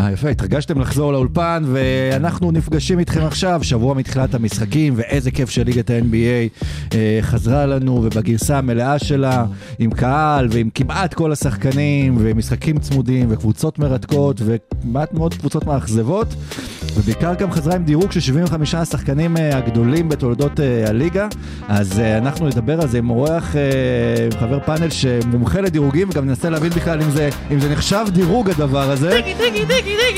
אה, יפה, התרגשתם לחזור לאולפן, ואנחנו נפגשים איתכם עכשיו, שבוע מתחילת המשחקים, ואיזה כיף שליגת ה-NBA אה, חזרה לנו, ובגרסה המלאה שלה, עם קהל, ועם כמעט כל השחקנים, ומשחקים צמודים, וקבוצות מרתקות, וכמעט מאוד קבוצות מאכזבות, ובעיקר גם חזרה עם דירוג של 75 השחקנים אה, הגדולים בתולדות אה, הליגה, אז אה, אנחנו נדבר על זה עם אורח, עם חבר פאנל שמומחה לדירוגים, וגם ננסה להבין בכלל אם זה, אם זה נחשב דירוג הדבר הזה.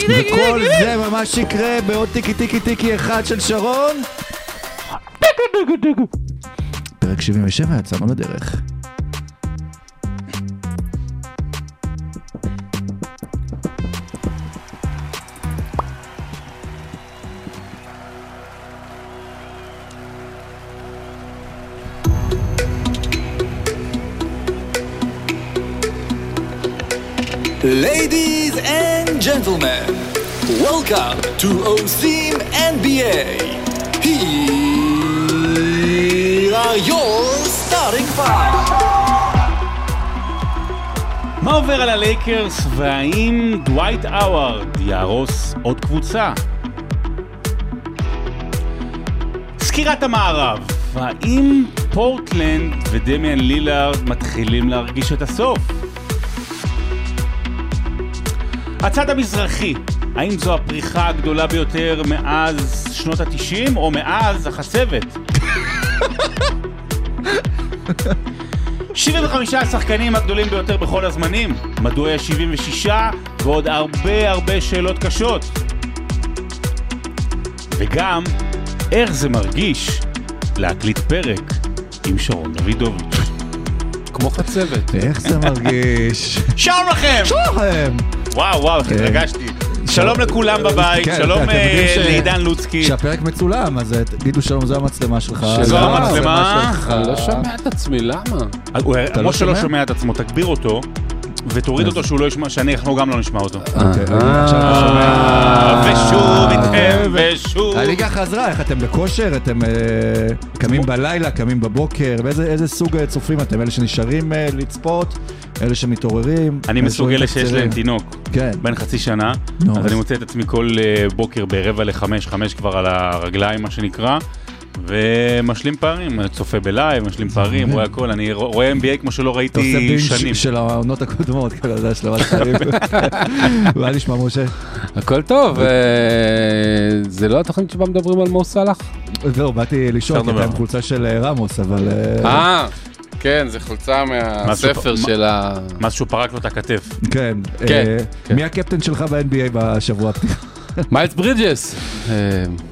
וכל זה ממש יקרה בעוד טיקי טיקי טיקי אחד של שרון. פרק 77 יצאנו לדרך. Ladies and gentlemen, welcome to עושים NBA. Here are your starting five. מה עובר על הלייקרס והאם דווייט האווארד יהרוס עוד קבוצה? סקירת המערב, האם פורטלנד ודמיאן לילארד מתחילים להרגיש את הסוף? הצד המזרחי, האם זו הפריחה הגדולה ביותר מאז שנות התשעים או מאז החצבת? 75 השחקנים הגדולים ביותר בכל הזמנים, מדוע יש 76 ועוד הרבה הרבה שאלות קשות. וגם, איך זה מרגיש להקליט פרק עם שרון דוידוביץ'. כמו חצבת. איך זה מרגיש? שלום לכם! שלום! וואו וואו, איך התרגשתי. שלום לכולם בבית, כן, שלום אה, לעידן לוצקי. שהפרק מצולם, אז אה, תגידו שלום, זו המצלמה שלך. זו המצלמה. שלך. אני לא שומע את עצמי, למה? אתה לא משה לא? שומע את עצמו, תגביר אותו. ותוריד אותו שהוא לא ישמע, שאני אנחנו גם לא נשמע אותו. אוקיי, אתה שומע. אה, ושוב איתכם, אה, ושוב. הליגה חזרה, איך אתם בכושר? אתם אה, קמים בלילה, קמים בבוקר? באיזה איזה סוג אה, צופים אתם? אלה שנשארים אה, לצפות? אלה שמתעוררים? אני מסוג אלה את שיש? להם תינוק, כן. בן חצי שנה, אז אני מוצא את עצמי כל אה, בוקר ברבע לחמש, חמש כבר על הרגליים, מה שנקרא. ומשלים פערים, צופה בלייב, משלים פערים, רואה הכל, אני רוא- רואה NBA כמו שלא ראיתי שנים. של העונות הקודמות, אתה יודע, של חיים. מה נשמע, משה? הכל טוב, אה, זה לא התוכנית שבה מדברים על מו סאלח? זהו, באתי לשאול, כי אתה. עם חולצה של אה, ראמוס, אבל... אה, אה, כן, זה חולצה מהספר של ה... מאז שהוא פרק לו את הכתף. כן. כן, כן. מי הקפטן שלך ב-NBA בשבוע הפתיחה? מיילס ברידג'ס.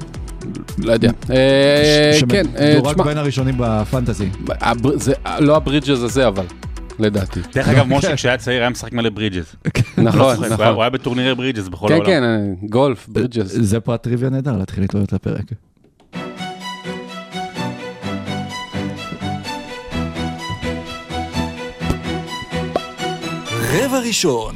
אה, לא יודע. אה, כן, אה, שמדורג תשמע, בין הראשונים בפנטזי. לא הברידג'ס הזה אבל, לדעתי. דרך אגב, משה כשהיה צעיר היה משחק מלא ברידג'ס. נכון, הוא היה- נכון. הוא היה בטורנירי ברידג'ס בכל כן, העולם. כן, אה, גולף, ברידג'ס. זה פרט טריוויה נהדר להתחיל איתו את הפרק. רבע ראשון.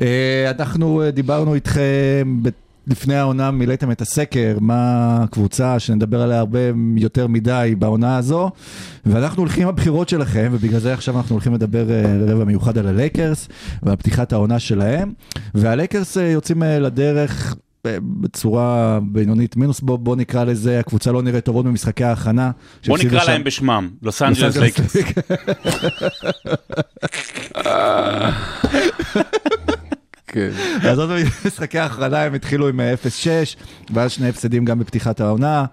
אה, אנחנו אה, דיברנו איתכם לפני העונה, מילאתם את הסקר, מה הקבוצה שנדבר עליה הרבה יותר מדי בעונה הזו, ואנחנו הולכים עם הבחירות שלכם, ובגלל זה עכשיו אנחנו הולכים לדבר אה, רבע מיוחד על הלייקרס ועל פתיחת העונה שלהם, והלייקרס אה, יוצאים אה, לדרך. בצורה בינונית מינוס בוא, בוא נקרא לזה הקבוצה לא נראית טובות במשחקי ההכנה. בוא נקרא שם- להם בשמם, לוס אנג'לס לייקרס. כן. אז עוד במשחקי ההכרעה הם התחילו עם אה, 0-6, ואז שני הפסדים גם בפתיחת העונה.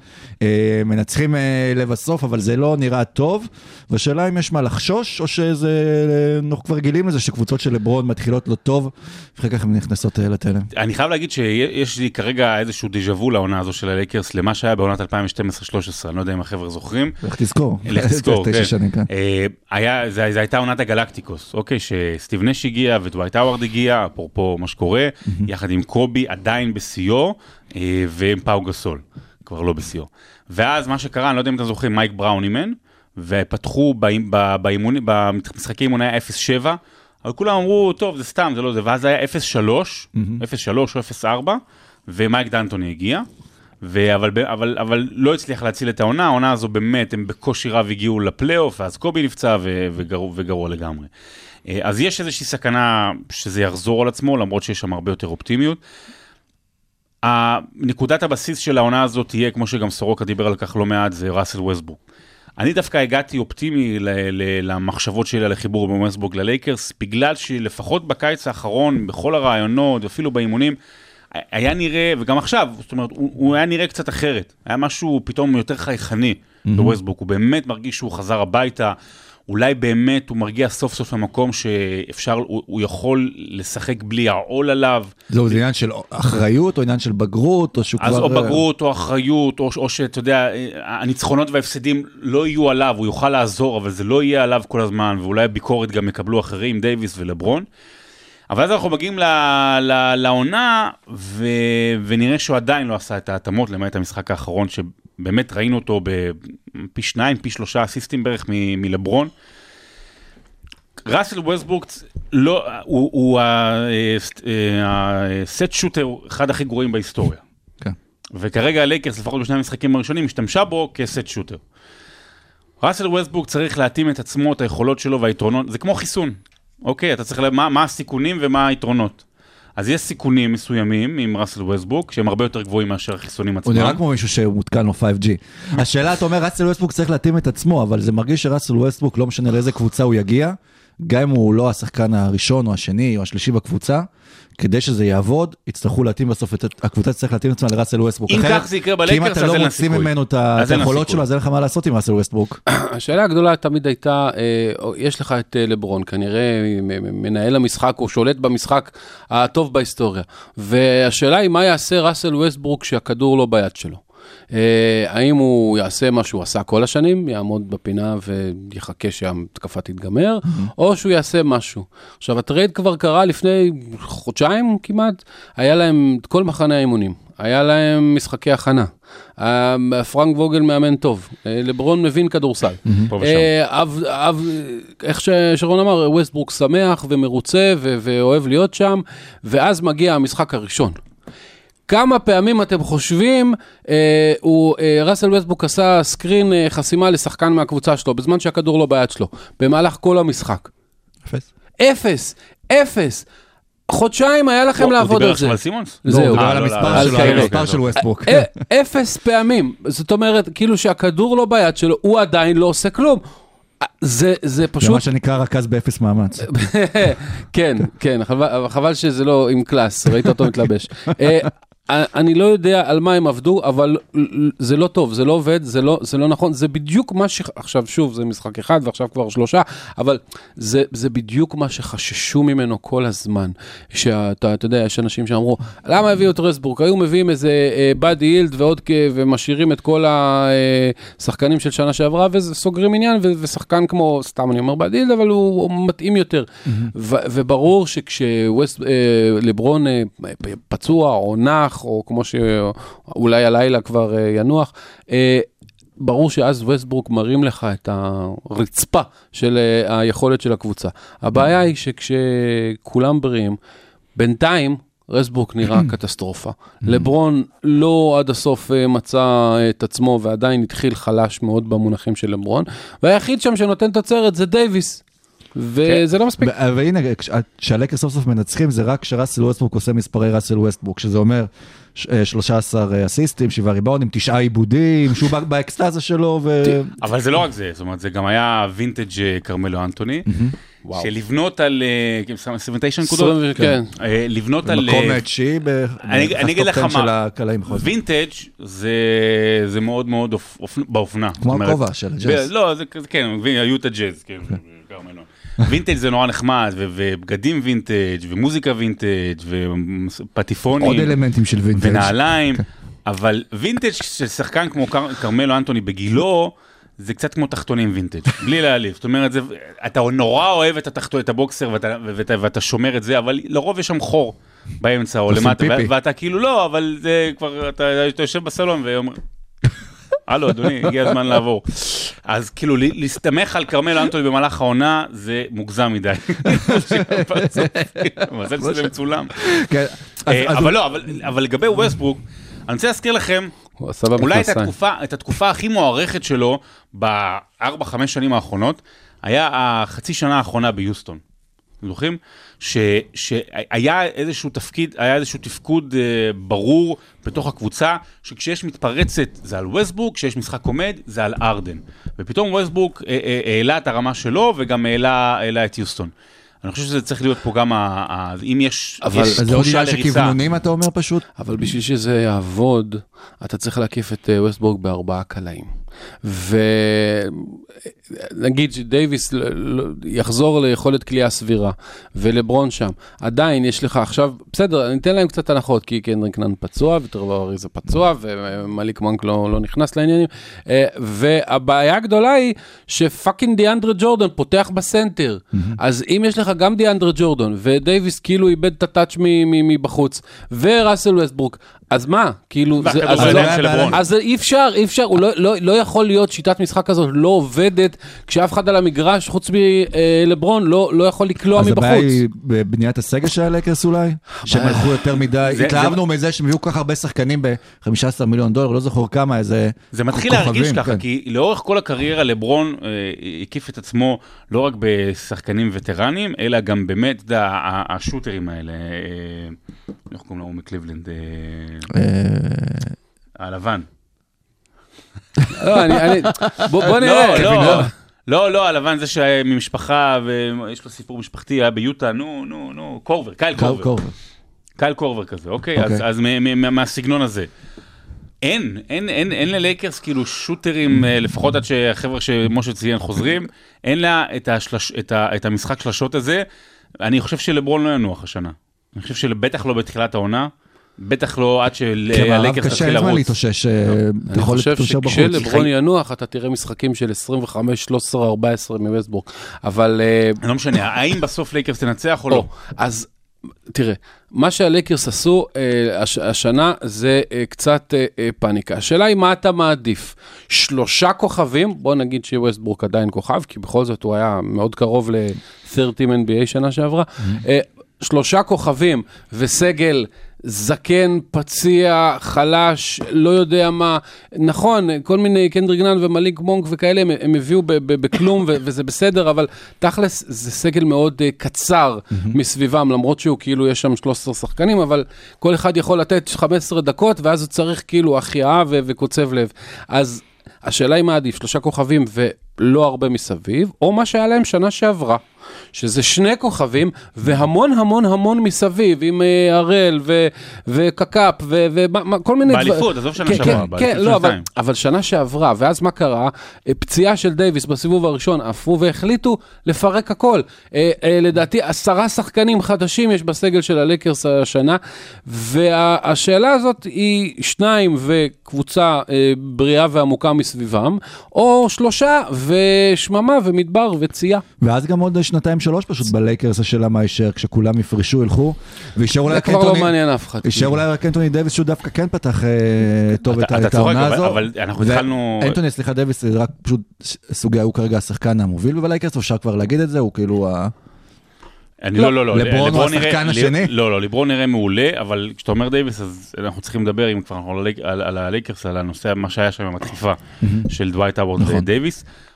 אה, מנצחים אה, לבסוף, אבל זה לא נראה טוב. והשאלה אם יש מה לחשוש, או שזה, אה, אנחנו כבר רגילים לזה שקבוצות של לברון מתחילות לא טוב, ואחר כך הן נכנסות לתלם. אני חייב להגיד שיש לי כרגע איזשהו דז'ה וו לעונה הזו של הלייקרס למה שהיה בעונת 2012-2013, אני לא יודע אם החבר'ה זוכרים. לך תזכור. לך תזכור, כן. כן. היה, זה, זה הייתה עונת הגלקטיקוס, אוקיי? שסטיב נש הגיע ודווייט האווארד הגיע, אפרופו מה שקורה, יחד עם קובי עדיין בשיאו, ועם פאו גסול, כבר לא בשיאו. ואז מה שקרה, אני לא יודע אם אתם זוכרים, מייק בראון אימן, ופתחו באימונים- במשחקי אימוני היה 0-7, אבל כולם אמרו, טוב, זה סתם, זה לא זה, ואז היה 0-3, 0-3 או 0-4, ומייק דנטוני הגיע. ו- אבל, אבל, אבל לא הצליח להציל את העונה, העונה הזו באמת, הם בקושי רב הגיעו לפלייאוף, ואז קובי נפצע ו- וגרוע, וגרוע לגמרי. אה, אז יש איזושהי סכנה שזה יחזור על עצמו, למרות שיש שם הרבה יותר אופטימיות. נקודת הבסיס של העונה הזאת תהיה, כמו שגם סורוקה דיבר על כך לא מעט, זה ראסל ווסטברוק. אני דווקא הגעתי אופטימי ל- ל- למחשבות שלי על החיבור בין ווסטברוק ללייקרס, בגלל שלפחות בקיץ האחרון, בכל הרעיונות, ואפילו באימונים, היה נראה, וגם עכשיו, זאת אומרת, הוא, הוא היה נראה קצת אחרת. היה משהו פתאום יותר חייכני בווסטברוק, הוא באמת מרגיש שהוא חזר הביתה. אולי באמת הוא מגיע סוף סוף למקום שאפשר, הוא, הוא יכול לשחק בלי העול עליו. זהו, זה עניין של אחריות, או עניין של בגרות, או שהוא כבר... אז או אה, בגרות או אחריות, או, או שאתה יודע, הניצחונות וההפסדים לא יהיו עליו, הוא יוכל לעזור, אבל זה לא יהיה עליו כל הזמן, ואולי הביקורת גם יקבלו אחרים, דייוויס ולברון. אבל אז אנחנו מגיעים לעונה, ו, ונראה שהוא עדיין לא עשה את ההתאמות, למעט המשחק האחרון, שבאמת ראינו אותו בפי שניים, פי שלושה אסיסטים בערך מ, מלברון. ראסל ווסטברוק לא, הוא, הוא ה set shooter, אחד הכי גרועים בהיסטוריה. כן. וכרגע הלייקרס, לפחות בשני המשחקים הראשונים, השתמשה בו כ set shooter. ראסל ווסטברוק צריך להתאים את עצמו, את היכולות שלו והיתרונות, זה כמו חיסון, אוקיי? אתה צריך מה, מה הסיכונים ומה היתרונות. אז יש סיכונים מסוימים עם ראסל ווסטברוק, שהם הרבה יותר גבוהים מאשר החיסונים הוא עצמם. נראה כמו מישהו שמותקן לו 5G. השאלה, אתה אומר, ראסל ווסטברוק צריך להתאים את עצמו, אבל זה מרגיש שראסל ווסטברוק, לא משנה לאיזה קבוצה הוא יגיע, גם אם הוא לא השחקן הראשון או השני או השלישי בקבוצה, כדי שזה יעבוד, יצטרכו להתאים בסוף, את, הקבוצה תצטרך להתאים את עצמה לראסל ווסטבוק. אם כך זה יקרה כי אם בלייקרס, אתה אז לא אין לה מוציא סיכוי. ממנו את ה- אז את אין לה היכולות. שלו, אז אין לך מה לעשות עם ראסל ווסטבוק. השאלה הגדולה תמיד הייתה, אה, יש לך את אה, לברון, כנראה מנהל המשחק או שולט במשחק הטוב בהיסטוריה. והשאלה היא מה יעשה ראסל ווסטברוק כשהכדור לא ביד שלו. אה, האם הוא יעשה מה שהוא עשה כל השנים, יעמוד בפינה ויחכה שההתקפה תיגמר, או שהוא יעשה משהו. עכשיו, ה trade כבר קרה לפני חודשיים כמעט, היה להם את כל מחנה האימונים, היה להם משחקי הכנה. אה, פרנק ווגל מאמן טוב, אה, לברון מבין כדורסל. אב, איך ששרון אמר, ווסטברוק שמח ומרוצה ואוהב להיות שם, ואז מגיע המשחק הראשון. כמה פעמים אתם חושבים, אה, הוא, אה, ראסל ווסטבוק עשה סקרין אה, חסימה לשחקן מהקבוצה שלו, בזמן שהכדור לא ביד שלו, במהלך כל המשחק. אפס. אפס, אפס. חודשיים היה לכם הוא לעבוד דיבר על עכשיו זה. על סימונס? לא, זהו. הוא דיבר אה, על לא, המספר לא, על שלו, כאלה. על המספר של ווסטבוק. אה, אפס פעמים. זאת אומרת, כאילו שהכדור לא ביד שלו, הוא עדיין לא עושה כלום. אה, זה, זה זה פשוט... מה שנקרא רכז באפס מאמץ. כן, כן, חבל, חבל שזה לא עם קלאס, ראית אותו מתלבש. אה, אני לא יודע על מה הם עבדו, אבל זה לא טוב, זה לא עובד, זה לא, זה לא נכון, זה בדיוק מה ש... עכשיו שוב, זה משחק אחד ועכשיו כבר שלושה, אבל זה, זה בדיוק מה שחששו ממנו כל הזמן. שאתה אתה יודע, יש אנשים שאמרו, למה הביאו את רסבורג? היו מביאים איזה אה, באדי הילד ועוד, כ- ומשאירים את כל השחקנים של שנה שעברה, וסוגרים עניין, ו- ושחקן כמו, סתם אני אומר באדי הילד, אבל הוא, הוא מתאים יותר. ו- וברור שכשלברון אה, פצוע או נח, או כמו שאולי הלילה כבר אה, ינוח, אה, ברור שאז ווסטברוק מרים לך את הרצפה של אה, היכולת של הקבוצה. הבעיה היא שכשכולם בריאים, בינתיים רסבורק נראה קטסטרופה. לברון לא עד הסוף מצא את עצמו ועדיין התחיל חלש מאוד במונחים של לברון, והיחיד שם שנותן תוצרת זה דייוויס. וזה לא מספיק. והנה, כש- כשהלקר סוף סוף מנצחים, זה רק כשראסל ווסטבוק עושה מספרי ראסל ווסטבוק, שזה אומר ש- אה, 13 אסיסטים, 7 ריבאונים, 9 עיבודים, שהוא בא- באקסטזה שלו, ו... אבל זה לא רק זה, זאת אומרת, זה גם היה וינטג' אה, כרמלו אנטוני, שלבנות על אה, 29 נקודות, עשרים ו- כן. אה, לבנות על... מקום אה, תשיעי ב- אני- ביחס אני אגיד טופ לך 10 של. הקלעים. בכל זאת. וינטג' זה, זה מאוד מאוד אופ, אופ, באופנה. כמו הכובע של הג'אז. ב- לא, זה כן, היו את הג'אז, כן, כרמלו. וינטג' זה נורא נחמד, ובגדים וינטג', ומוזיקה וינטג', ופטיפונים. עוד אלמנטים של וינטג'. ונעליים, אבל וינטג' של שחקן כמו כרמלו אנטוני בגילו, זה קצת כמו תחתונים וינטג', בלי להעליב. זאת אומרת, זה, אתה נורא אוהב את התחתון, את הבוקסר, ואתה, ואתה, ואתה שומר את זה, אבל לרוב יש שם חור באמצע או למטה, ואתה כאילו לא, אבל זה כבר, אתה, אתה יושב בסלון ואומר, הלו, אדוני, הגיע הזמן לעבור. אז כאילו, להסתמך על כרמל אנטוני במהלך העונה, זה מוגזם מדי. מזל שזה מצולם. כן, אה, אבל לא, אבל- לגבי ווסטברוק, אני רוצה להזכיר לכם. אולי את התקופה, את התקופה הכי מוערכת שלו בארבע, חמש שנים האחרונות, היה החצי שנה האחרונה ביוסטון. זוכרים? ש, שהיה איזשהו תפקיד, היה איזשהו תפקוד אה, ברור בתוך הקבוצה, שכשיש מתפרצת זה על ווסטבורק, כשיש משחק עומד זה על ארדן. ופתאום ווסטבורק אה, אה, העלה את הרמה שלו וגם העלה, העלה את יוסטון. אני חושב שזה צריך להיות פה גם, ה, ה, אם יש, אבל- יש אז זה עוד תחושה עניין של לריצה. כוונונים, אתה אומר פשוט? אבל בשביל שזה יעבוד, אתה צריך להקיף את אה, ווסטבורג בארבעה קלעים. ונגיד שדייוויס יחזור ליכולת קליעה סבירה, ולברון שם, עדיין יש לך עכשיו, בסדר, אני אתן להם קצת הנחות, כי קנדריק נאן פצוע, וטרבור אריזה פצוע, ומליק מונק לא, לא נכנס לעניינים, אה, והבעיה הגדולה היא ש fucking דיאנדרה ג'ורדן פותח בסנטר, אז אם יש לך גם דיאנדרה ג'ורדן, ודייוויס כאילו איבד את ה touch מבחוץ, וראסל ווסטברוק, אז מה? כאילו, זה, אז, לא. אז אי אפשר, אי אפשר, הוא לא, לא, לא יכול להיות שיטת משחק כזאת לא עובדת, כשאף אחד על המגרש, חוץ מלברון, לא, לא יכול לקלוע אז מבחוץ. הבעיה היא בבניית הסגל של הלקרס אולי? שהם הלכו יותר מדי, זה- התלהבנו מזה שהם הביאו כל כך הרבה שחקנים ב-15 מיליון דולר, לא זוכר כמה, איזה זה מתחיל כוכבים, להרגיש ככה, כן. כי לאורך כל הקריירה לברון אה, הקיף את עצמו לא רק בשחקנים וטרנים, אלא גם באמת, אתה יודע, השוטרים האלה, אה, איך קוראים לו מקליבלנד? אה, הלבן. לא, אני, אני, בוא, בוא נראה. לא, לא, לא, לא, הלבן זה שממשפחה ויש לו סיפור משפחתי, היה ביוטה, נו, נו, נו, קורבר, קייל קור- קורבר. קורבר. קייל קורבר כזה, אוקיי? אז, אוקיי. אז מהסגנון הזה. אין, אין, אין, אין ללייקרס כאילו שוטרים, אה, לפחות עד שהחבר'ה שמשה ציין חוזרים, אין לה את, השלש, את, ה, את המשחק שלשות הזה. אני חושב שלברון לא ינוח השנה. אני חושב שבטח לא בתחילת העונה, בטח לא עד המערב שהלייקרס קשה, תתחיל אין זמן לרוץ. להתאושש, אה, אתה אני יכול חושב להתאושש בחוץ. שכשלברון ינוח, אתה תראה משחקים של 25, 13, 14 מווסטברוק. אבל... אה, לא משנה, האם בסוף לייקרס תנצח או לא? אז תראה, מה שהלייקרס עשו אה, הש, השנה זה אה, קצת אה, אה, פאניקה. השאלה היא מה אתה מעדיף? שלושה כוכבים, בוא נגיד שווסטברוק עדיין כוכב, כי בכל זאת הוא היה מאוד קרוב ל-30 NBA שנה שעברה. אה, שלושה כוכבים וסגל זקן, פציע, חלש, לא יודע מה. נכון, כל מיני קנדריק נאן ומליק מונק וכאלה, הם, הם הביאו בכלום וזה בסדר, אבל תכלס זה סגל מאוד uh, קצר מסביבם, למרות שהוא כאילו, יש שם 13 שחקנים, אבל כל אחד יכול לתת 15 דקות, ואז הוא צריך כאילו החייאה וקוצב לב. אז השאלה היא מה עדיף, שלושה כוכבים ולא הרבה מסביב, או מה שהיה להם שנה שעברה. שזה שני כוכבים והמון המון המון מסביב, עם אה, הראל וקקאפ וכל מיני דברים. באליפות, עזוב שנה כן, שעברה, כן, באליפות לא, אבל. אבל שנה שעברה, ואז מה קרה? אה, פציעה של דייוויס בסיבוב הראשון, עפו והחליטו לפרק הכל. אה, אה, לדעתי עשרה שחקנים חדשים יש בסגל של הלקרס השנה, והשאלה הזאת היא שניים וקבוצה אה, בריאה ועמוקה מסביבם, או שלושה ושממה ומדבר וצייה. ואז גם עוד שנתיים שלוש פשוט בלייקרס השאלה מה יישאר כשכולם יפרשו, ילכו, ויישאר אולי זה רק כבר לא מעניין אף אחד. יישאר אולי רק אנטוני דייוויס שהוא דווקא כן פתח אה, טוב את העונה הזו. אבל אנחנו התחלנו- אנטוני, סליחה, דייוויס זה רק פשוט סוגיה, הוא כרגע השחקן המוביל בלייקרס, אפשר כבר להגיד את זה, הוא כאילו ה... אני לא, לא, לא, לא. לברון הוא השחקן השני? לא, לא, לברון נראה מעולה, אבל כשאתה אומר דייוויס, אז אנחנו צריכים לדבר, אם כבר אנחנו על הלייקרס, על הנושא, מה שהיה שם עם הדחיפה של דווייט הווארד נכון.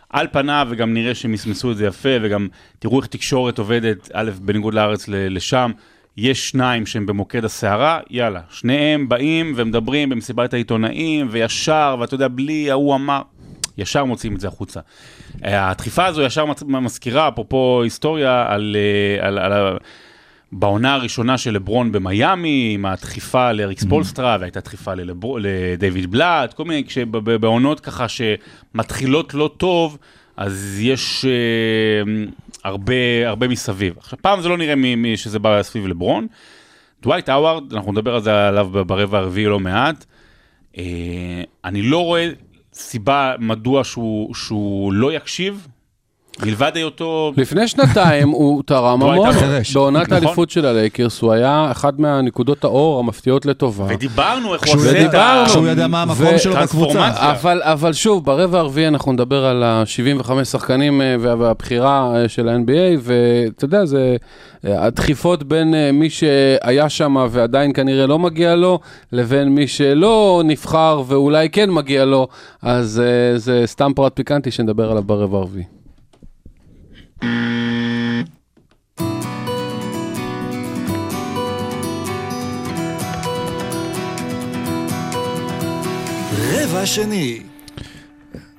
על פניו, וגם נראה שהם מסמסו את זה יפה, וגם תראו איך תקשורת עובדת, א', בניגוד לארץ לשם. יש שניים שהם במוקד הסערה, יאללה, שניהם באים ומדברים במסיבת העיתונאים, וישר, ואתה יודע, בלי ההוא אמר, ישר מוציאים את זה החוצה. אה, הדחיפה הזו ישר מזכירה, אפרופו היסטוריה, על, אה, על, על, ה- בעונה הראשונה של לברון במיאמי, עם הדחיפה לאריק ספולסטרה, והייתה דחיפה ללבר... לדייוויד בלאט, כל מיני, כשבעונות ככה שמתחילות לא טוב, אז יש אה, הרבה, הרבה מסביב. עכשיו, פעם זה לא נראה מ- מ- שזה בא סביב לברון. דווייט הווארד, אנחנו נדבר על זה עליו ברבע הרביעי לא מעט. אה, אני לא רואה סיבה מדוע שהוא, שהוא לא יקשיב מלבד היותו... לפני שנתיים הוא תרם המון. בעונת נכון. האליפות של הלייקרס הוא היה אחת מהנקודות האור המפתיעות לטובה. ודיברנו איך הוא עושה את ה... שהוא ידע מה המקום שלו בקבוצה. אבל, אבל שוב, ברבע הרביעי אנחנו נדבר על ה-75 שחקנים אה, וה- והבחירה אה, של ה-NBA, ואתה יודע, זה אה, הדחיפות בין מי שהיה שם ועדיין כנראה לא מגיע לו, לבין מי שלא נבחר ואולי כן מגיע לו, אז זה סתם פרט פיקנטי שנדבר עליו ברבע הרביעי. רבע שני.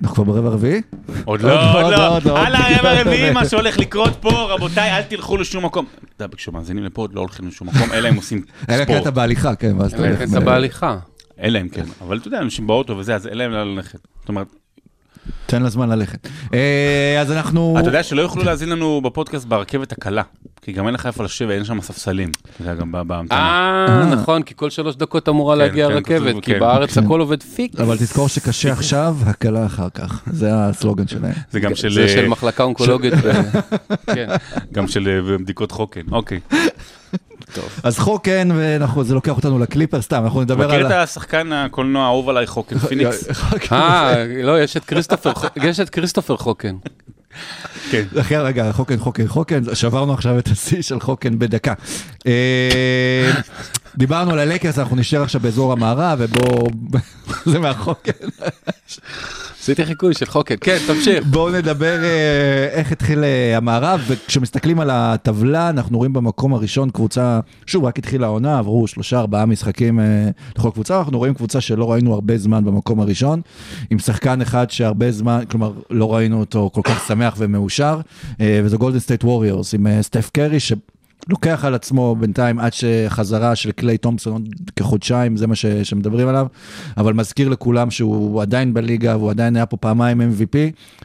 אנחנו כבר ברבע הרביעי? עוד לא, לא, עוד לא, עוד לא. לא. הלאה, רבע רביעי, מה שהולך לקרות פה, רבותיי, אל תלכו לשום מקום. אתה יודע, כשמאזינים לפה עוד לא הולכים לשום מקום, אלא אם עושים אלא ספורט. קטע בהליכה, כן, ואז אתה הולך. אתה ב- בהליכה. אלא אם כן. אבל אתה יודע, אנשים באוטו וזה, אז אין להם לאן ללכת. זאת אומרת, תן לה זמן ללכת. אה, אז אנחנו... אתה יודע שלא יוכלו להאזין לנו בפודקאסט ברכבת הקלה, כי גם אין לך איפה לשבת, אין שם ספסלים. יודע, גם בהמתנה. אה, נכון, כי כל שלוש דקות אמורה כן, להגיע כן, הרכבת, כי כן. בארץ. הכל עובד פיקס. אבל תזכור שקשה עכשיו, הקלה אחר כך. זה הסלוגן שלהם. זה גם של... זה של אה, מחלקה אונקולוגית. כן. גם של אה, בדיקות חוקן. אוקיי. אז חוקן, ואנחנו- זה לוקח אותנו לקליפרס, סתם, אנחנו נדבר מכיר על... את השחקן הקולנוע האהוב עליי חוקן פיניקס? אה, לא, יש את כריסטופר ח- יש את כריסטופר חוקן. כן. אחי, רגע, חוקן, חוקן, חוקן, שברנו עכשיו את השיא של חוקן בדקה. אה, דיברנו על הלקרס, אנחנו נשאר עכשיו באזור המערב, ובואו... זה מהחוקן. עשיתי חיקוי של חוקן. כן, תמשיך. בואו נדבר אה, איך התחיל אה, המערב, וכשמסתכלים על הטבלה, אנחנו רואים במקום הראשון קבוצה, שוב, רק התחילה העונה, עברו שלושה, ארבעה משחקים אה, לכל קבוצה, אנחנו רואים קבוצה שלא ראינו הרבה זמן במקום הראשון, עם שחקן אחד שהרבה זמן, כלומר, לא ראינו אותו כל כך שמח ומאושר, וזה גולדן סטייט ווריורס, עם סטף קרי. לוקח על עצמו בינתיים עד שחזרה של קליי תומפסון עוד כחודשיים, זה מה ש, שמדברים עליו, אבל מזכיר לכולם שהוא עדיין בליגה והוא עדיין היה פה פעמיים MVP,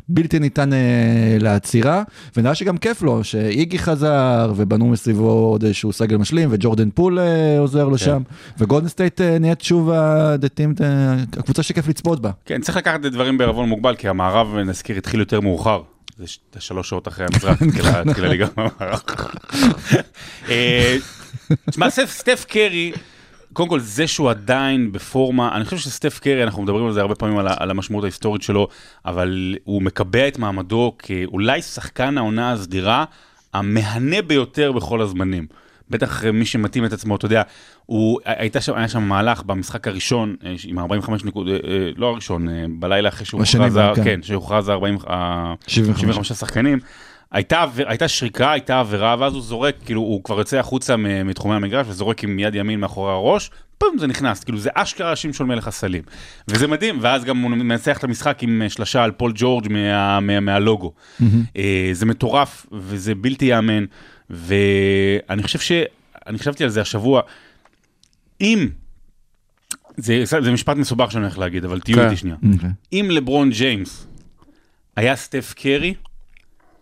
בלתי ניתן אה, לעצירה, ונראה שגם כיף לו, שאיגי חזר ובנו מסביבו עוד איזשהו סגל משלים, וג'ורדן פול אה, עוזר לו שם, וגולדן סטייט אה, נהיית שוב ה-the team, אה, הקבוצה שכיף לצפות בה. כן, צריך לקחת את הדברים בערבון מוגבל, כי המערב, נזכיר, התחיל יותר מאוחר. זה שלוש שעות אחרי המזרח, התחילה- התחילה ליגה במערב. אה, תשמע, סטף- סטף קרי, קודם כל, זה שהוא עדיין בפורמה, אני חושב שסטף קרי, אנחנו מדברים על זה הרבה פעמים, על על המשמעות ההיסטורית שלו, אבל הוא מקבע את מעמדו כאולי שחקן העונה הסדירה המהנה ביותר בכל הזמנים. בטח מי שמתאים את עצמו, אתה יודע, הוא, הייתה שם, היה שם מהלך במשחק הראשון אה, עם 45 נקודות, אה, אה, לא הראשון, בלילה אחרי השני, שהוכרז, ה- כן. שהוכרז ה-40, 75. 75 שחקנים. הייתה, הייתה שריקה, הייתה עבירה, ואז הוא זורק, כאילו, הוא כבר יוצא החוצה מתחומי המגרש וזורק עם יד ימין מאחורי הראש, פום, זה נכנס, כאילו, זה אשכרה שמשון מלך הסלים. וזה מדהים, ואז גם הוא מנצח את המשחק עם שלשה על פול ג'ורג' מה, מה, מהלוגו. אה, זה מטורף, וזה בלתי ייאמן, ואני חושב ש... אני חשבתי על זה השבוע, אם... זה, זה משפט מסובך שאני הולך להגיד, אבל תהיו כן. איתי שנייה. אוקיי. אם לברון ג'יימס היה סטף קרי,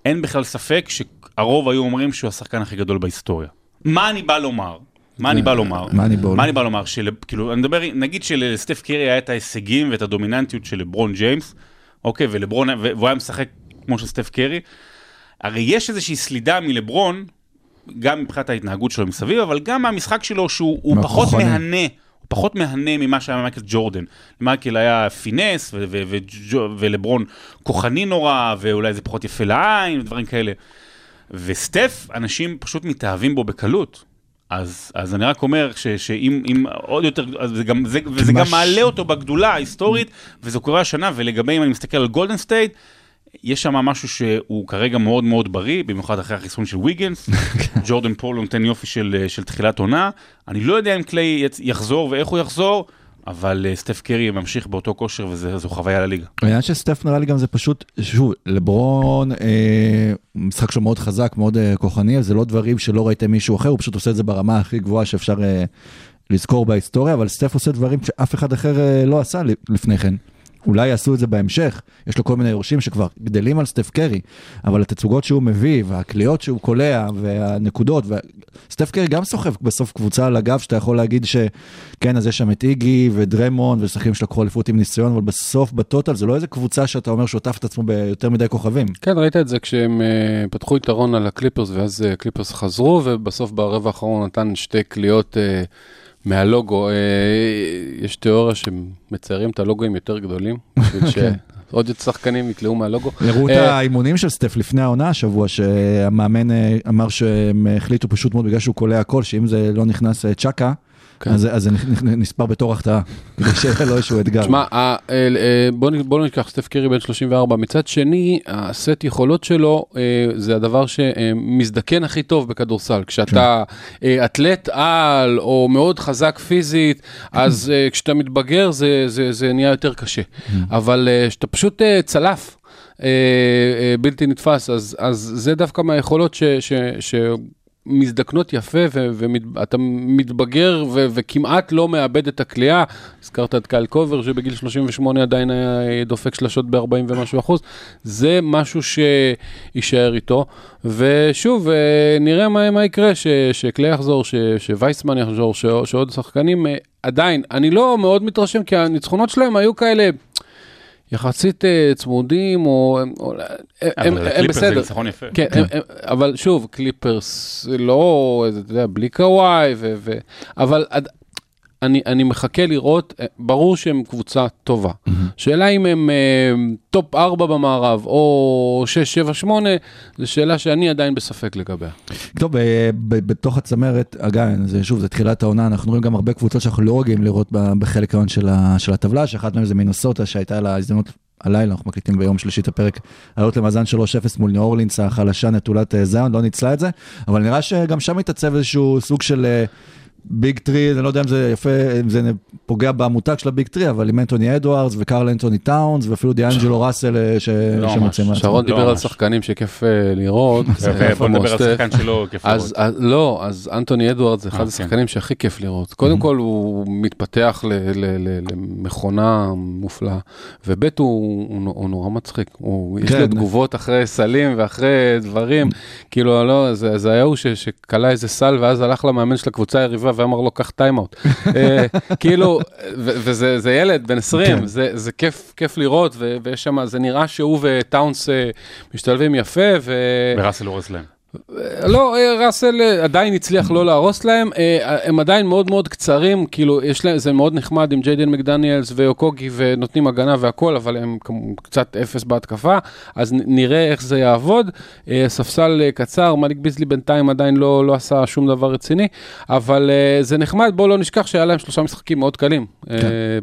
אין בכלל ספק שהרוב היו אומרים שהוא השחקן הכי גדול בהיסטוריה. מה אני בא לומר? מה אני בא לומר? מה אני בא לומר? מה אני בא לומר? כאילו, אני מדבר, נגיד שלסטף קרי היה את ההישגים ואת הדומיננטיות של לברון ג'יימס, אוקיי, ולברון, והוא היה משחק כמו של סטף קרי, הרי יש איזושהי סלידה מלברון, גם מבחינת ההתנהגות שלו מסביב, אבל גם מהמשחק שלו שהוא הוא פחות. מהנה, הוא פחות מהנה ממה שהיה מייקל ג'ורדן. מייקל היה פינס, ו- ו- וג'ו- ולברון כוחני נורא, ואולי זה פחות יפה לעין, ודברים כאלה. וסטף, אנשים פשוט מתאהבים בו בקלות. אז, אז אני רק אומר ש, שאם אם עוד יותר, אז זה גם, זה, וזה גם מש- מעלה אותו בגדולה ההיסטורית, וזה קורה השנה, ולגבי אם אני מסתכל על גולדן סטייט, יש שם משהו שהוא כרגע מאוד מאוד בריא, במיוחד אחרי החיסון של ויגנס. ג'ורדן פול נותן יופי של, של תחילת עונה. אני לא יודע אם קליי יחזור ואיך הוא יחזור, אבל אה, סטף קרי ממשיך באותו כושר וזו חוויה לליגה. העניין של סטף נראה לי גם זה פשוט, שוב, לברון, אה, משחק שלו מאוד חזק, מאוד אה, כוחני, זה לא דברים שלא ראיתם מישהו אחר, הוא פשוט עושה את זה ברמה הכי גבוהה שאפשר אה, לזכור בהיסטוריה, אבל סטף עושה דברים שאף אחד אחר אה, לא עשה לפני כן. אולי יעשו את זה בהמשך, יש לו כל מיני יורשים שכבר גדלים על סטף קרי, אבל התצוגות שהוא מביא, והקליעות שהוא קולע, והנקודות, ו... סטף קרי גם סוחב בסוף קבוצה על הגב, שאתה יכול להגיד שכן, אז יש שם את איגי ודריימונד, ושחקנים שלקחו אליפות עם ניסיון, אבל בסוף, בטוטל, זה לא איזה קבוצה שאתה אומר שהוא עטף את עצמו ביותר מדי כוכבים. כן, ראית את זה כשהם אה, פתחו יתרון על הקליפרס, ואז אה, קליפרס חזרו, ובסוף ברבע האחרון נתן שתי קליעות אה, מהלוגו. Uh, יש תיאוריה שמציירים את הלוגוים יותר גדולים, בשביל שעוד שחקנים יקלעו מהלוגו. הראו את אה, האימונים של סטף לפני העונה השבוע, שהמאמן אה, אמר שהם החליטו פשוט מאוד בגלל שהוא קולע הכל, שאם זה לא נכנס אה, צ'קה, כן. אז אז זה נספר בתור החטאה, כדי שיהיה לו איזשהו אתגר. תשמע, אה, אה, בוא נ- בוא לא ניקח סטף קרי בן 34, מצד שני, הסט יכולות שלו אה, זה הדבר שמזדקן הכי טוב בכדורסל. כשאתה אה, אתלט על או מאוד חזק פיזית, אז כשאתה מתבגר זה- זה זה נהיה יותר קשה. אבל אה, כשאתה פשוט צלף. בלתי נתפס, אז, אז זה דווקא מהיכולות ש, ש, שמזדקנות יפה ואתה מתבגר ו, וכמעט לא מאבד את הכלייה. הזכרת את קייל קובר שבגיל 38 עדיין היה אה, דופק שלשות ב-40 ומשהו אחוז, זה משהו שיישאר איתו. ושוב, אה, נראה מה, מה יקרה, ש, שקליי יחזור, ש, שווייסמן יחזור, ש, שעוד שחקנים. אה, עדיין, אני לא מאוד מתרשם, כי הניצחונות שלהם היו כאלה... יחסית אה, צמודים, או... הם- או- הם, הם, קליפרס זה בסדר. ניצחון יפה. כן, הם, הם, אבל שוב, קליפרס לא, אתה יודע, בלי קוואי, ו, ו, אבל אני, אני מחכה לראות, אה, ברור שהם קבוצה טובה. שאלה אם הם אה, טופ 4 במערב, או 6, 7, 8, זו שאלה שאני עדיין בספק לגביה. טוב, ב- בתוך הצמרת, אגב, זה שוב, זה תחילת העונה, אנחנו רואים גם הרבה קבוצות שאנחנו לא רגילים לראות בחלק העליון של של הטבלה, שאחת מהן זה מינסוטה, שהייתה לה הזדמנות הלילה, אנחנו מקליטים ביום שלישי את הפרק, לעלות למאזן 3-0 מול ניו אורלינס החלשה נטולת אה, זיון, לא ניצלה את זה, אבל נראה שגם שם מתעצב איזשהו סוג של אה, big three, אני לא יודע אם זה יפה, אם זה פוגע במותג של ה big three, אבל עם אנטוני אדוארדס וקרל אנטוני טאונס, ואפילו דיאנג'לו ראסל אה, לא שמוצאים. שרון לא דיבר על. שחקנים שכיף אה, לראות. יפה בוא נדבר. על שחקן שלו כיף לראות. לא, אז אנטוני אדוארדס זה אחד אה, השחקנים שהכי כיף לראות. קודם כל הוא מתפתח ל, ל, ל, למכונה מופלאה, וב' הוא, הוא, נו- הוא נורא מצחיק. יש כן. לו תגובות אחרי סלים ואחרי דברים, כאילו לא, זה, זה היה הוא ש, שקלע איזה סל ואז הלך למאמן של הקבוצה היריבה ואמר לו קח timeout. אה, כאילו, וזה זה ילד בן 20, כן. זה, זה כיף, כיף לראות, ויש שם, זה נראה שהוא וטאונס אה, משתלבים יפה, ו... וראסל הורס להם. לא, אה, ראסל אה, עדיין הצליח לא להרוס להם, אה, הם עדיין מאוד מאוד קצרים, כאילו, יש להם, זה מאוד נחמד עם ג'יידן מקדניאלס ואוקוגי ונותנים הגנה והכל, אבל הם כמו קצת אפס בהתקפה, אז נראה איך זה יעבוד. ספסל קצר, מליק ביזלי בינתיים עדיין לא, לא עשה שום דבר רציני, אבל זה נחמד, בואו לא נשכח שהיה להם שלושה משחקים מאוד קלים. אה,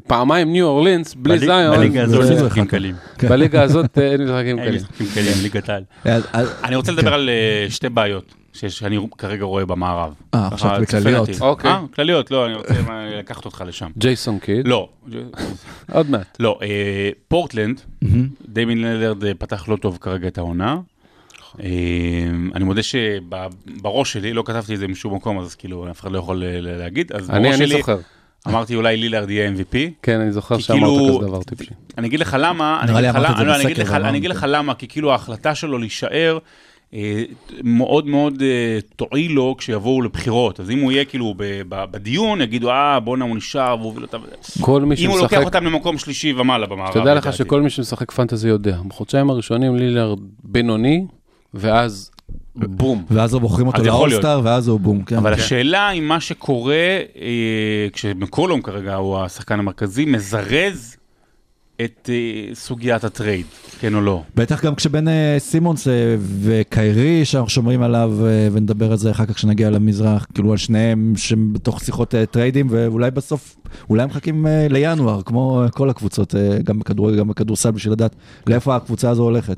פעמיים ניו אורלינס, בלי בליג- זיון, בליגה הזאת זה- זה משחקים קלים. בליגה הזאת אין משחקים אין קלים. משחקים קלים, ליגת העל. אז- אז- אני רוצה לדבר על שתי בעיות שיש- שאני כרגע רואה במערב. אה, עכשיו ככה, בכלליות. אוקיי. אה, כלליות, לא, אני רוצה אה, לקחת אותך לשם. ג'ייסון קיד, לא, עוד מעט. לא, אה, פורטלנד. דיימין ללרד אה, פתח לא טוב כרגע את העונה. אה, אני מודה שבראש שלי, לא כתבתי את זה משום מקום, אז כאילו אף אחד לא יכול אה, להגיד, אז אני, בראש אני שלי זוכר. אמרתי אולי לילארד יהיה MVP. כן, אני זוכר כי שאמרת כאילו- כזה דבר טיפשי. אני אגיד לך למה, אני אגיד לך למה- לא, אני אני. למה, כי כאילו ההחלטה שלו להישאר אה, מאוד מאוד אה, תועיל לו כשיבואו לבחירות. אז אם הוא יהיה כאילו בדיון, יגידו, אה, בואנה, הוא נשאר והוא הוביל אותם. כל מי אם הוא לוקח שמשחק, אותם למקום שלישי ומעלה במערב. שתדע לך. שכל מי שמשחק fantasy יודע, בחודשיים הראשונים לילארד בינוני, ואז בום. ואז לא בוחרים אותו. לאולסטאר, ואז הוא בום, כן. אבל השאלה אם מה שקורה, אה, כשמקולום כרגע הוא השחקן המרכזי, מזרז את אה, סוגיית ה trade, כן או לא. בטח גם כשבין אה, סימונס אה, וקיירי, שאנחנו שומרים עליו, ונדבר על זה אחר כך כשנגיע למזרח, כאילו על שניהם שהם בתוך שיחות טריידים, ואולי בסוף, אולי הם מחכים לינואר, כמו כל הקבוצות, גם בכדורגל, גם בכדורסל, בשביל לדעת לאיפה הקבוצה הזו הולכת.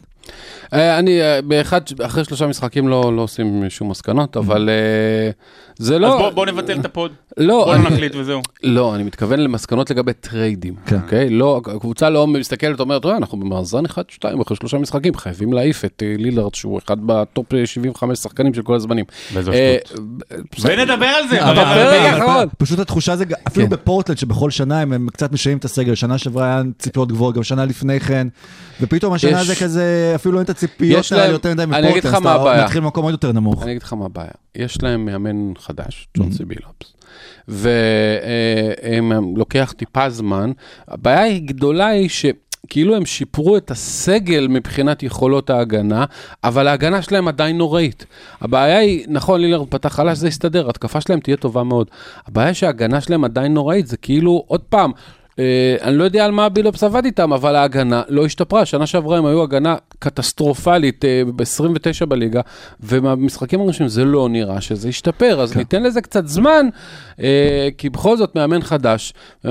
אה, אני, אה, באחד, אחרי שלושה משחקים לא, לא עושים שום מסקנות, אבל אה, זה אז לא... בוא- בוא נבטל את ה pod. לא, בוא אני- נחליט וזהו. לא, אני מתכוון למסקנות לגבי טריידים, כן. אוקיי? לא, הקבוצה לא מסתכלת, אומרת, "אה, אנחנו במאזן 1-2 אחרי שלושה משחקים, חייבים להעיף את לילארד, שהוא אחד ב top אה, 75 שחקנים של כל הזמנים. ונדבר על זה. בפרק האחרון. פשוט התחושה זה, אפילו כן. בפורטלנד שבכל שנה הם, הם קצת משנים את הסגל, שנה שעברה היה ציפיות גבוהות, גם שנה לפני כן, ופתאום השנה יש- זה כזה, אפילו אין את הציפיות יש להם- האלה יותר מדי אני מפורטלנד, אגיד לך אז מה אתה הבעיה. מתחיל במקום עוד יותר נמוך. אני אגיד לך מה הבעיה, יש להם מאמן חדש, Mm-hmm. ג'ונסי בילופס, והם לוקח טיפה זמן. הבעיה היא גדולה היא ש... כאילו הם שיפרו את הסגל מבחינת יכולות ההגנה, אבל ההגנה שלהם עדיין נוראית. הבעיה היא, נכון, לילרד פתח חלש, זה יסתדר, התקפה שלהם תהיה טובה מאוד. הבעיה שההגנה שלהם עדיין נוראית, זה כאילו, עוד פעם, אה, אני לא יודע על מה בילופס עבד איתם, אבל ההגנה לא השתפרה. שנה שעברה הם היו הגנה קטסטרופלית אה, ב-29 בליגה, ומהמשחקים הראשונים זה לא נראה שזה ישתפר, אז ניתן לזה קצת זמן, אה, כי בכל זאת מאמן חדש, אה,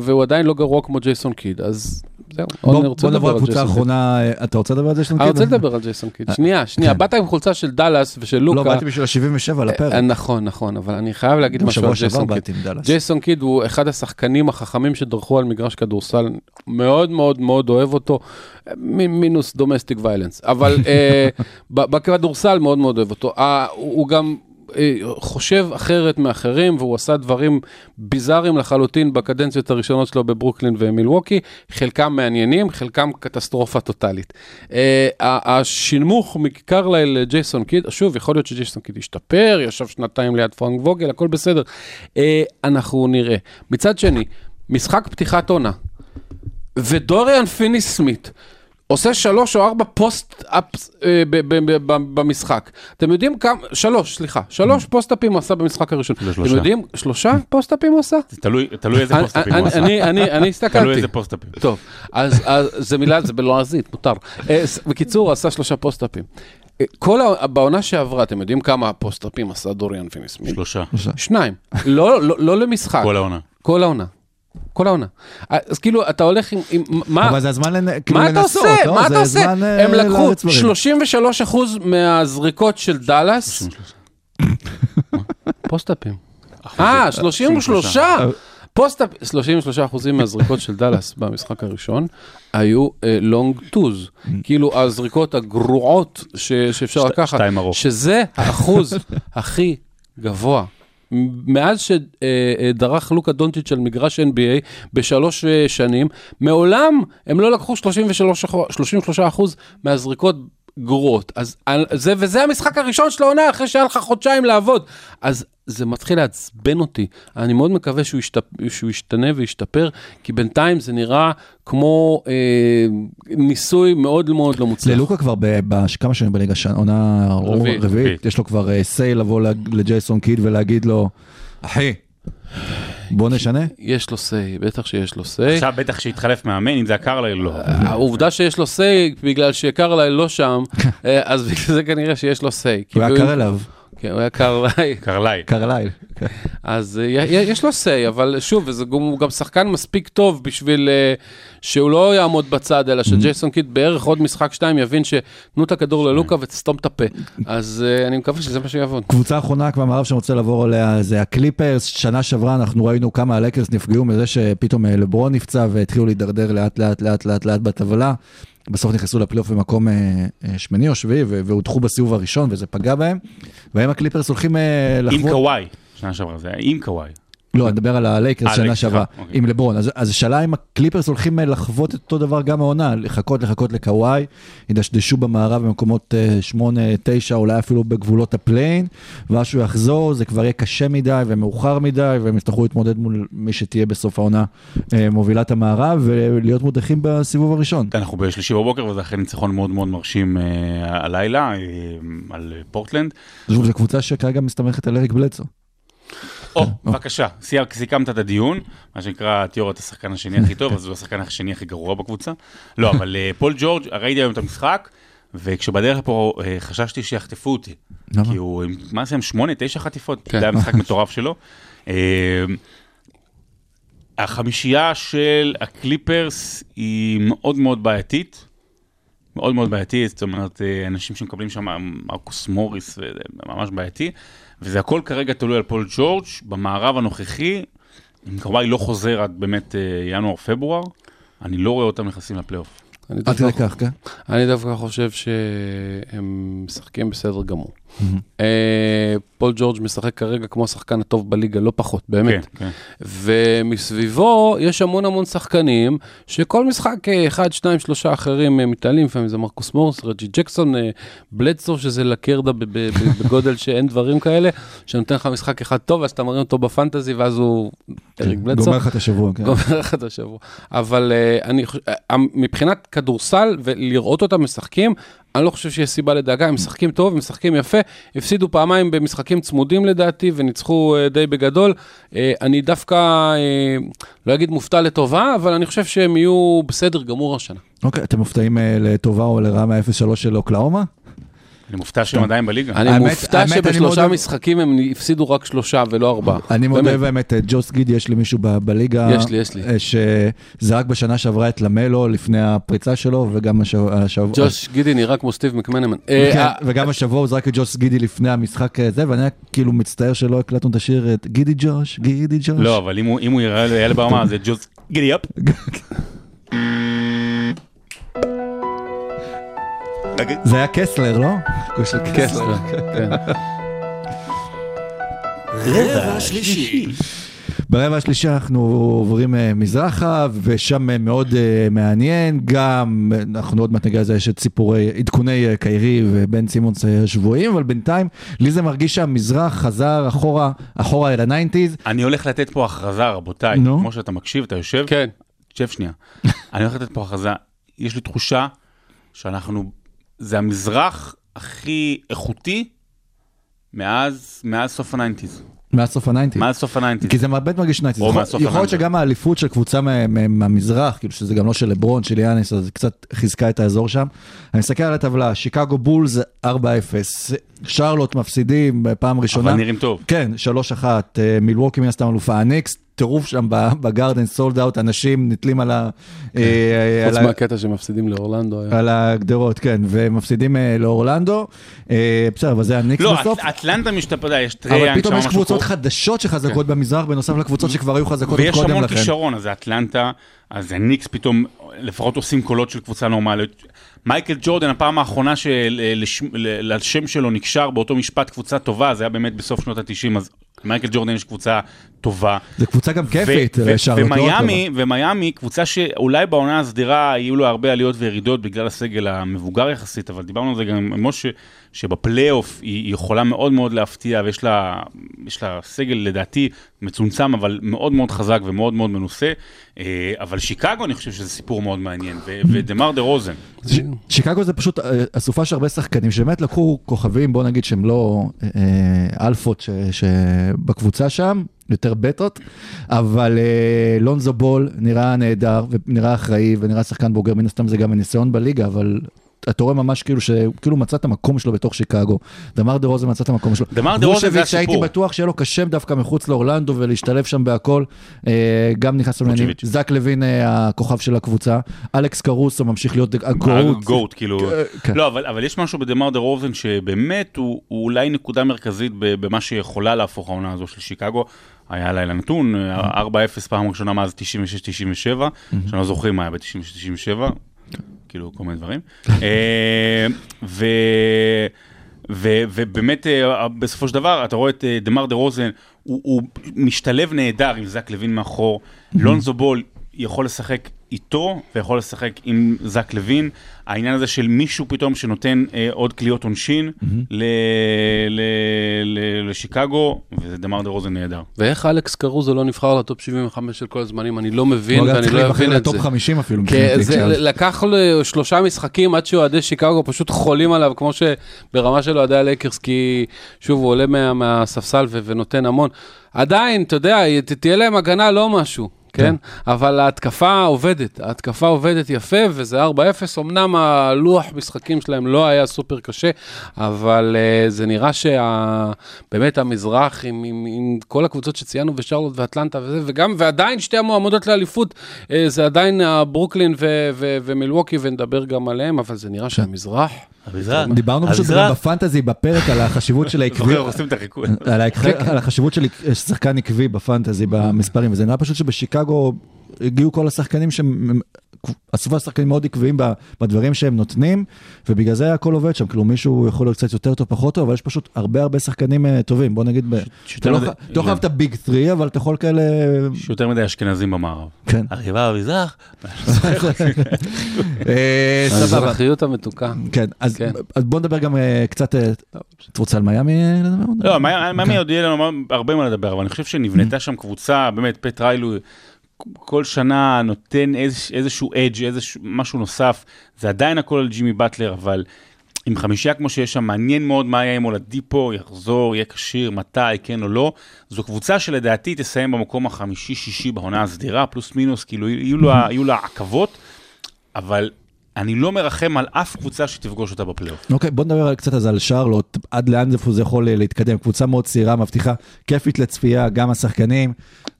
והוא עדיין לא גרוע כמו ג'ייסון קיד, אז זהו. בוא נעבור לקבוצה ג'ייסון קיד. האחרונה, אה, אתה רוצה לדבר על זה? אני רוצה לדבר על ג'ייסון קיד. שנייה, שנייה, כן. באת עם חולצה של דאלאס ושל לא, לוקה. באתי בשביל ה-77 לפרק. אה, נכון, נכון, אבל אני חייב להגיד משהו על ג'ייסון קיד. ג'ייסון קיד הוא אחד השחקנים החכמים שדרכו על מגרש כדורסל, מאוד מאוד מאוד אוהב אותו, מינוס domestic violence, אבל אה, בכדורסל מאוד מאוד אוהב אותו. אה, הוא גם אה, חושב אחרת מאחרים, והוא עשה דברים ביזאריים לחלוטין בקדנציות הראשונות שלו בברוקלין ומילווקי, חלקם מעניינים, חלקם קטסטרופה טוטאלית. אה, ה- השנמוך מקרליל לג'ייסון קיד, שוב, יכול להיות שג'ייסון קיד השתפר, ישב שנתיים ליד פרנק ווגל, הכל בסדר. אה, אנחנו נראה. מצד שני, משחק פתיחת עונה, ודוריאן פיני סמית עושה שלוש או ארבע post-ups אה, ב- ב- ב- ב- במשחק. אתם יודעים כמה, שלוש, סליחה, שלוש פוסט-אפים הוא עשה במשחק הראשון. זה אתם שלושה. יודעים, שלושה פוסט-אפים הוא עשה? זה תלוי תלוי איזה אני- פוסט-אפים הוא אני- עשה. אני- אני אני הסתכלתי. תלוי איזה פוסט-אפים. טוב, אז, אז זה מילה, זה בלועזית, מותר. אה, בקיצור, הוא עשה שלושה פוסט-אפים. אה, כל ה... בעונה שעברה, אתם יודעים כמה פוסט-אפים עשה דוריאן פיניס? שלושה. שניים. לא, לא, לא למשחק. כל העונה. כל העונה. כל העונה. אז כאילו, אתה הולך עם... עם מה, אבל זה הזמן לנ- כאילו מה אתה לנסות, עושה? לא? מה אתה עושה? אה, הם לקחו לארץ דברים. 33% מהזריקות של דאלאס. פוסט-אפים. אה, 33. post-up, 33 אחוזים מהזריקות של דאלאס במשחק הראשון היו long twos, כאילו הזריקות הגרועות ש- שאפשר לקחת, שתיים ארוך. שזה האחוז הכי גבוה. מאז שדרך לוקה דונצ'יץ' על מגרש NBA בשלוש אה, שנים, מעולם הם לא לקחו 33 אחוז- 33 אחוז מהזריקות גרועות. אז על- זה, וזה המשחק הראשון של העונה אחרי שהיה לך חודשיים לעבוד. אז זה מתחיל לעצבן אותי. אני מאוד מקווה שהוא, ישתפ... שהוא ישתנה וישתפר, כי בינתיים זה נראה כמו אה, ניסוי מאוד מאוד לא מוצלח. ללוקה כבר בכמה שנים בליגה, עונה רביעית. יש לו כבר סיי לבוא לג- לג'ייסון קיד ולהגיד לו, אחי, בוא נשנה. יש לו סיי, בטח שיש לו סיי. עכשיו בטח שהתחלף מאמן, אם זה הקרליל, לא. העובדה שיש לו סיי, בגלל שקרליי לא שם, אה, אז בגלל זה כנראה שיש לו סיי. הוא היה קר אליו, כן, הוא היה קרליי. קרליי. קרליל. אז אה, יש לו סיי, אבל שוב, הוא גם שחקן מספיק טוב בשביל אה, שהוא לא יעמוד בצד, אלא שג'ייסון קיד בערך עוד משחק שתיים יבין שתנו את הכדור ללוקה ותסתום את הפה. אז אה, אני מקווה שזה מה שיעבוד. קבוצה אחרונה במערב שאני רוצה לעבור עליה זה הקליפרס, שנה שעברה אנחנו ראינו כמה הלקרס נפגעו מזה שפתאום לברון נפצע והתחילו להידרדר לאט לאט לאט לאט לאט בטבלה. בסוף נכנסו לפלייאוף במקום אה, אה, שמיני או שביעי והודחו בסיבוב הראשון וזה פגע בהם. והאם הקליפרס הולכים אה, עם לחוות... קוואי. שנה שעברה זה היה עם קוואי. לא, אני מדבר על הלייקרס אה, שנה שעברה, אוקיי. עם לברון. אז השאלה אם הקליפרס הולכים אה, לחוות את אותו דבר גם העונה, לחכות לחכות לקוואי, ידשדשו במערב במקומות 8, 9, אולי אפילו בגבולות ה play-in, ואז שהוא יחזור, זה כבר יהיה קשה מדי ומאוחר מדי, והם יצטרכו להתמודד מול מי שתהיה בסוף העונה אה, מובילת המערב, ולהיות מודחים בסיבוב הראשון. אנחנו בשלישי בבוקר וזה אחרי ניצחון מאוד מאוד מרשים אה, הלילה אה, על אה, פורטלנד. זו קבוצה שכרגע מסתמכת על אריק בלדסו. או, בבקשה, סיכמת את הדיון, מה שנקרא תיאוריית השחקן השני הכי טוב, אז הוא השחקן השני הכי גרוע בקבוצה. לא, אבל אה, פול ג'ורג', ראיתי היום את המשחק, וכשבדרך לפה אה, חששתי שיחטפו אותי. כי הוא, מה זה, שמונה, תשע חטיפות, כן. זה היה משחק מטורף שלו. אה, החמישייה של הקליפרס היא מאוד מאוד בעייתית. מאוד מאוד בעייתי, זאת אומרת, אנשים שמקבלים שם מרקוס מוריס, וזה ממש בעייתי, וזה הכל כרגע תלוי על פול ג'ורג', במערב הנוכחי, אם קוואי לא חוזר עד באמת אה, ינואר-פברואר, אני לא רואה אותם נכנסים לפלייאוף. אני עד דווקא- כדי כך, כן? אני דווקא חושב שהם משחקים בסדר גמור. אה, פול ג'ורג' משחק כרגע כמו השחקן הטוב בליגה, לא פחות, באמת. כן, כן. ומסביבו יש המון המון שחקנים, שכל משחק אה, אחד, שניים, שלושה אחרים אה, מתעלים, לפעמים זה מרקוס מורס, רג'י ג'קסון, אה, בלדסו, שזה לקרדה ב- ב- ב- בגודל שאין דברים כאלה, שנותן לך משחק אחד טוב, אז אתה מרים אותו בפנטזי, ואז הוא אריק בלדסו. גומר לך את השבוע, כן. גומר לך את השבוע. אבל uh, אני חושב, uh, מבחינת כדורסל ולראות אותם משחקים, אני לא חושב שיש סיבה לדאגה, הם משחקים טוב, הם משחקים יפה, הפסידו פעמיים במשחקים צמודים לדעתי וניצחו uh, די בגדול. Uh, אני דווקא, uh, לא אגיד מופתע לטובה, אבל אני חושב שהם יהיו בסדר גמור השנה. אוקיי, אתם מופתעים אה, לטובה או לרעה מה-0-3 של אוקלאומה? אני מופתע שהם עדיין בליגה. אני האמת- מופתע האמת, אני מאוד שבשלושה משחקים הם הפסידו רק שלושה ולא ארבעה. אני מודה באמת. אה, ג'וס גידי, יש לי מישהו ב- בליגה, יש לי, יש לי. אה, שזרק בשנה שעברה את למלו לפני הפריצה שלו, וגם השבוע... ג'וש גידי נראה כמו סטיב מקמנמן. כן, אה, וגם השבוע הוא זרק את ג'וס גידי לפני המשחק הזה, ואני כאילו מצטער שלא הקלטנו את השיר את גידי ג'וש, גידי ג'וש. לא, אבל אם הוא- יראה ליד ברמה, זה ג'וס גידי אפ. זה היה קסלר, לא? קסלר, כן. רבע שלישי. ברבע השלישי אנחנו עוברים אה, מזרחה, ושם אה, מאוד אה, מעניין, גם, אנחנו עוד מעט נגיע לזה, יש את סיפורי, עדכוני קיירי ובן סימונס שבויים, אבל בינתיים, לי זה מרגיש שהמזרח חזר אחורה, אחורה אל ה nineties. אני הולך לתת פה הכרזה, רבותיי, נו. כמו שאתה מקשיב, אתה יושב, כן. שב שנייה. אני הולך לתת פה הכרזה, יש לי תחושה שאנחנו, זה המזרח הכי איכותי מאז, מאז סוף הניינטיז. מאז סוף ה nineties. מאז סוף ה nineties. כי זה באמת מרגיש nineties. יכול להיות. שגם האליפות של קבוצה מה- מה- מהמזרח, כאילו שזה גם לא של לברון, של יאניס, אז זה קצת חיזקה את האזור שם. אני מסתכל על הטבלה, שיקגו בולס 4-0, שרלוט מפסידים בפעם ראשונה. אבל נראים טוב. כן, 3-1, אה, מילווקי מן הסתם אלופה, הניקס, טירוף שם ב- בגרדן, sold out, אנשים נתלים על ה... אה, חוץ על ה- מהקטע שמפסידים לאורלנדו. על הגדרות, כן, ומפסידים אה, לאורלנדו. אה, בסדר, אבל זה הניקס לא, בסוף. אט- אטלנטה השתפרה, יש טריי יאנג אבל פתאום יש קבוצות. חדשות שחזקות במזרח, בנוסף לקבוצות שכבר היו חזקות עוד ויש קודם המון לכן. כישרון, אז אטלנטה, אז זה ניקס פתאום, לפחות עושים קולות של קבוצה נורמלית. מייקל ג'ורדן, הפעם האחרונה שלשם שלו נקשר באותו משפט קבוצה טובה, זה היה באמת בסוף שנות ה-90, אז מייקל ג'ורדן יש קבוצה טובה. זו קבוצה גם כיפית, לשרלוט, לא רק ומיאמי, ומיאמי, קבוצה שאולי בעונה הסדירה יהיו לה הרבה עליות וירידות בגלל הסגל המבוגר יחסית, אבל דיברנו על זה גם עם משה, שבפלייאוף היא היא יכולה מאוד מאוד להפתיע, ויש לה, לה סגל לדעתי מצומצם, אבל מאוד מאוד חזק ומאוד מאוד מנוסה. אה, אבל שיקגו, אני חושב שזה סיפור מאוד מעניין, ו- ודמר דה רוזן. שיקגו זה פשוט אה, אסופה של הרבה שחקנים שבאמת לקחו כוכבים, בוא נגיד שהם לא אה, אלפות שבקבוצה שם, יותר בטות, אבל אה, לונזו בול נראה נהדר ונראה אחראי ונראה שחקן בוגר, מן הסתם זה גם הניסיון בליגה, אבל אתה רואה ממש כאילו שכאילו מצא את המקום שלו בתוך שיקגו. דמר דה רוזן מצא את המקום שלו. דמר דה רוזן זה וושביץ', שהייתי הסיפור. בטוח שיהיה לו קשה דווקא מחוץ לאורלנדו ולהשתלב שם בהכל, אה, גם נכנס לעניינים. וושביץ'. זק לוין אה, הכוכב של הקבוצה, אלכס קרוסו ממשיך להיות הגוט. גוט, כאילו. כן. לא, אבל, יש משהו בדמר דה רוזן שבאמת הוא, אולי נקודה מרכזית במה שיכולה להפוך העונה הזו של שיקגו. היה לילה נתון, 4-0 פעם ראשונה מאז 96-97, שאני לא זוכר מה היה ב-96-97, כאילו כל מיני דברים. אה, ו... ו- ובאמת, אה, בסופו של דבר, אתה רואה את אה, דמר דה רוזן, הוא, הוא משתלב נהדר עם זק לוין מאחור. לונזו בול יכול לשחק איתו ויכול לשחק עם זק לוין. העניין הזה של מישהו פתאום שנותן אה, עוד קליעות עונשין ל- ל- ל- לשיקגו, וזה דמר דה רוזן נהדר. ואיך אלכס קרוזו לא נבחר ל top 75 של כל הזמנים? אני לא מבין הוא ואני צריך לא להיבחר אבין את ל top זה. 50 אפילו. כן, מבחינתי זה עכשיו. לקח לו שלושה משחקים עד שאוהדי שיקגו פשוט חולים עליו, כמו שברמה של אוהדי הלייקרס, כי שוב, הוא עולה מה, מהספסל ו- ונותן המון. עדיין, אתה יודע, ת- תהיה להם הגנה לא משהו. כן? אבל ההתקפה עובדת, ההתקפה עובדת יפה, וזה 4-0, אמנם הלוח משחקים שלהם לא היה סופר קשה, אבל uh, זה נראה שבאמת המזרח, עם, עם, עם כל הקבוצות שציינו, ושרלוט ואטלנטה וזה, וגם, ועדיין שתי המועמדות לאליפות, uh, זה עדיין uh, ברוקלין ו- ו- ומילווקי, ונדבר גם עליהם, אבל זה נראה שהמזרח... המזרח. דיברנו פשוט. גם בפנטזי בפרק על החשיבות של העקביות. זוכר, עושים את החיקוי. על, העק- על החשיבות של שחקן עקבי בפנטזי במספרים, וזה נראה פשוט שבשיקגו הגיעו כל השחקנים שהם, אספו שחקנים מאוד עקביים בדברים שהם נותנים, ובגלל זה הכל עובד שם, כאילו מישהו יכול להיות קצת יותר טוב, פחות טוב, אבל יש פשוט הרבה הרבה שחקנים אה, טובים, בוא נגיד, אתה שיותר לא אתה לא חייב את הביג 3, אבל אתה יכול כאלה, יש יותר מדי אשכנזים במערב. כן, הריבה במזרח. אה, סבבה. המזרחיות המתוקה. כן, אז כן. בוא נדבר גם אה, קצת, את רוצה על מיאמי לדבר? לא, מה- מאמי עוד יהיה לנו הרבה מה לדבר, אבל אני חושב שנבנתה שם קבוצה, באמת, פט ריילו כל שנה נותן איז- איזשהו אדג', איזשהו משהו נוסף, זה עדיין הכל על ג'ימי באטלר, אבל עם חמישייה כמו שיש שם, מעניין מאוד מה יהיה עם אולדיפו, יחזור, יהיה כשיר, מתי, כן או לא. זו קבוצה שלדעתי תסיים במקום החמישי-שישי בעונה הסדירה, פלוס מינוס, כאילו יהיו לה- יהיו לה עכבות, אבל אני לא מרחם על אף קבוצה שתפגוש אותה בפלייאוף. אוקיי, בוא נדבר קצת אז על שרלוט, עד לאן זה יכול להתקדם. קבוצה מאוד צעירה, מבטיחה, כיפית לצפייה, גם השחקנים,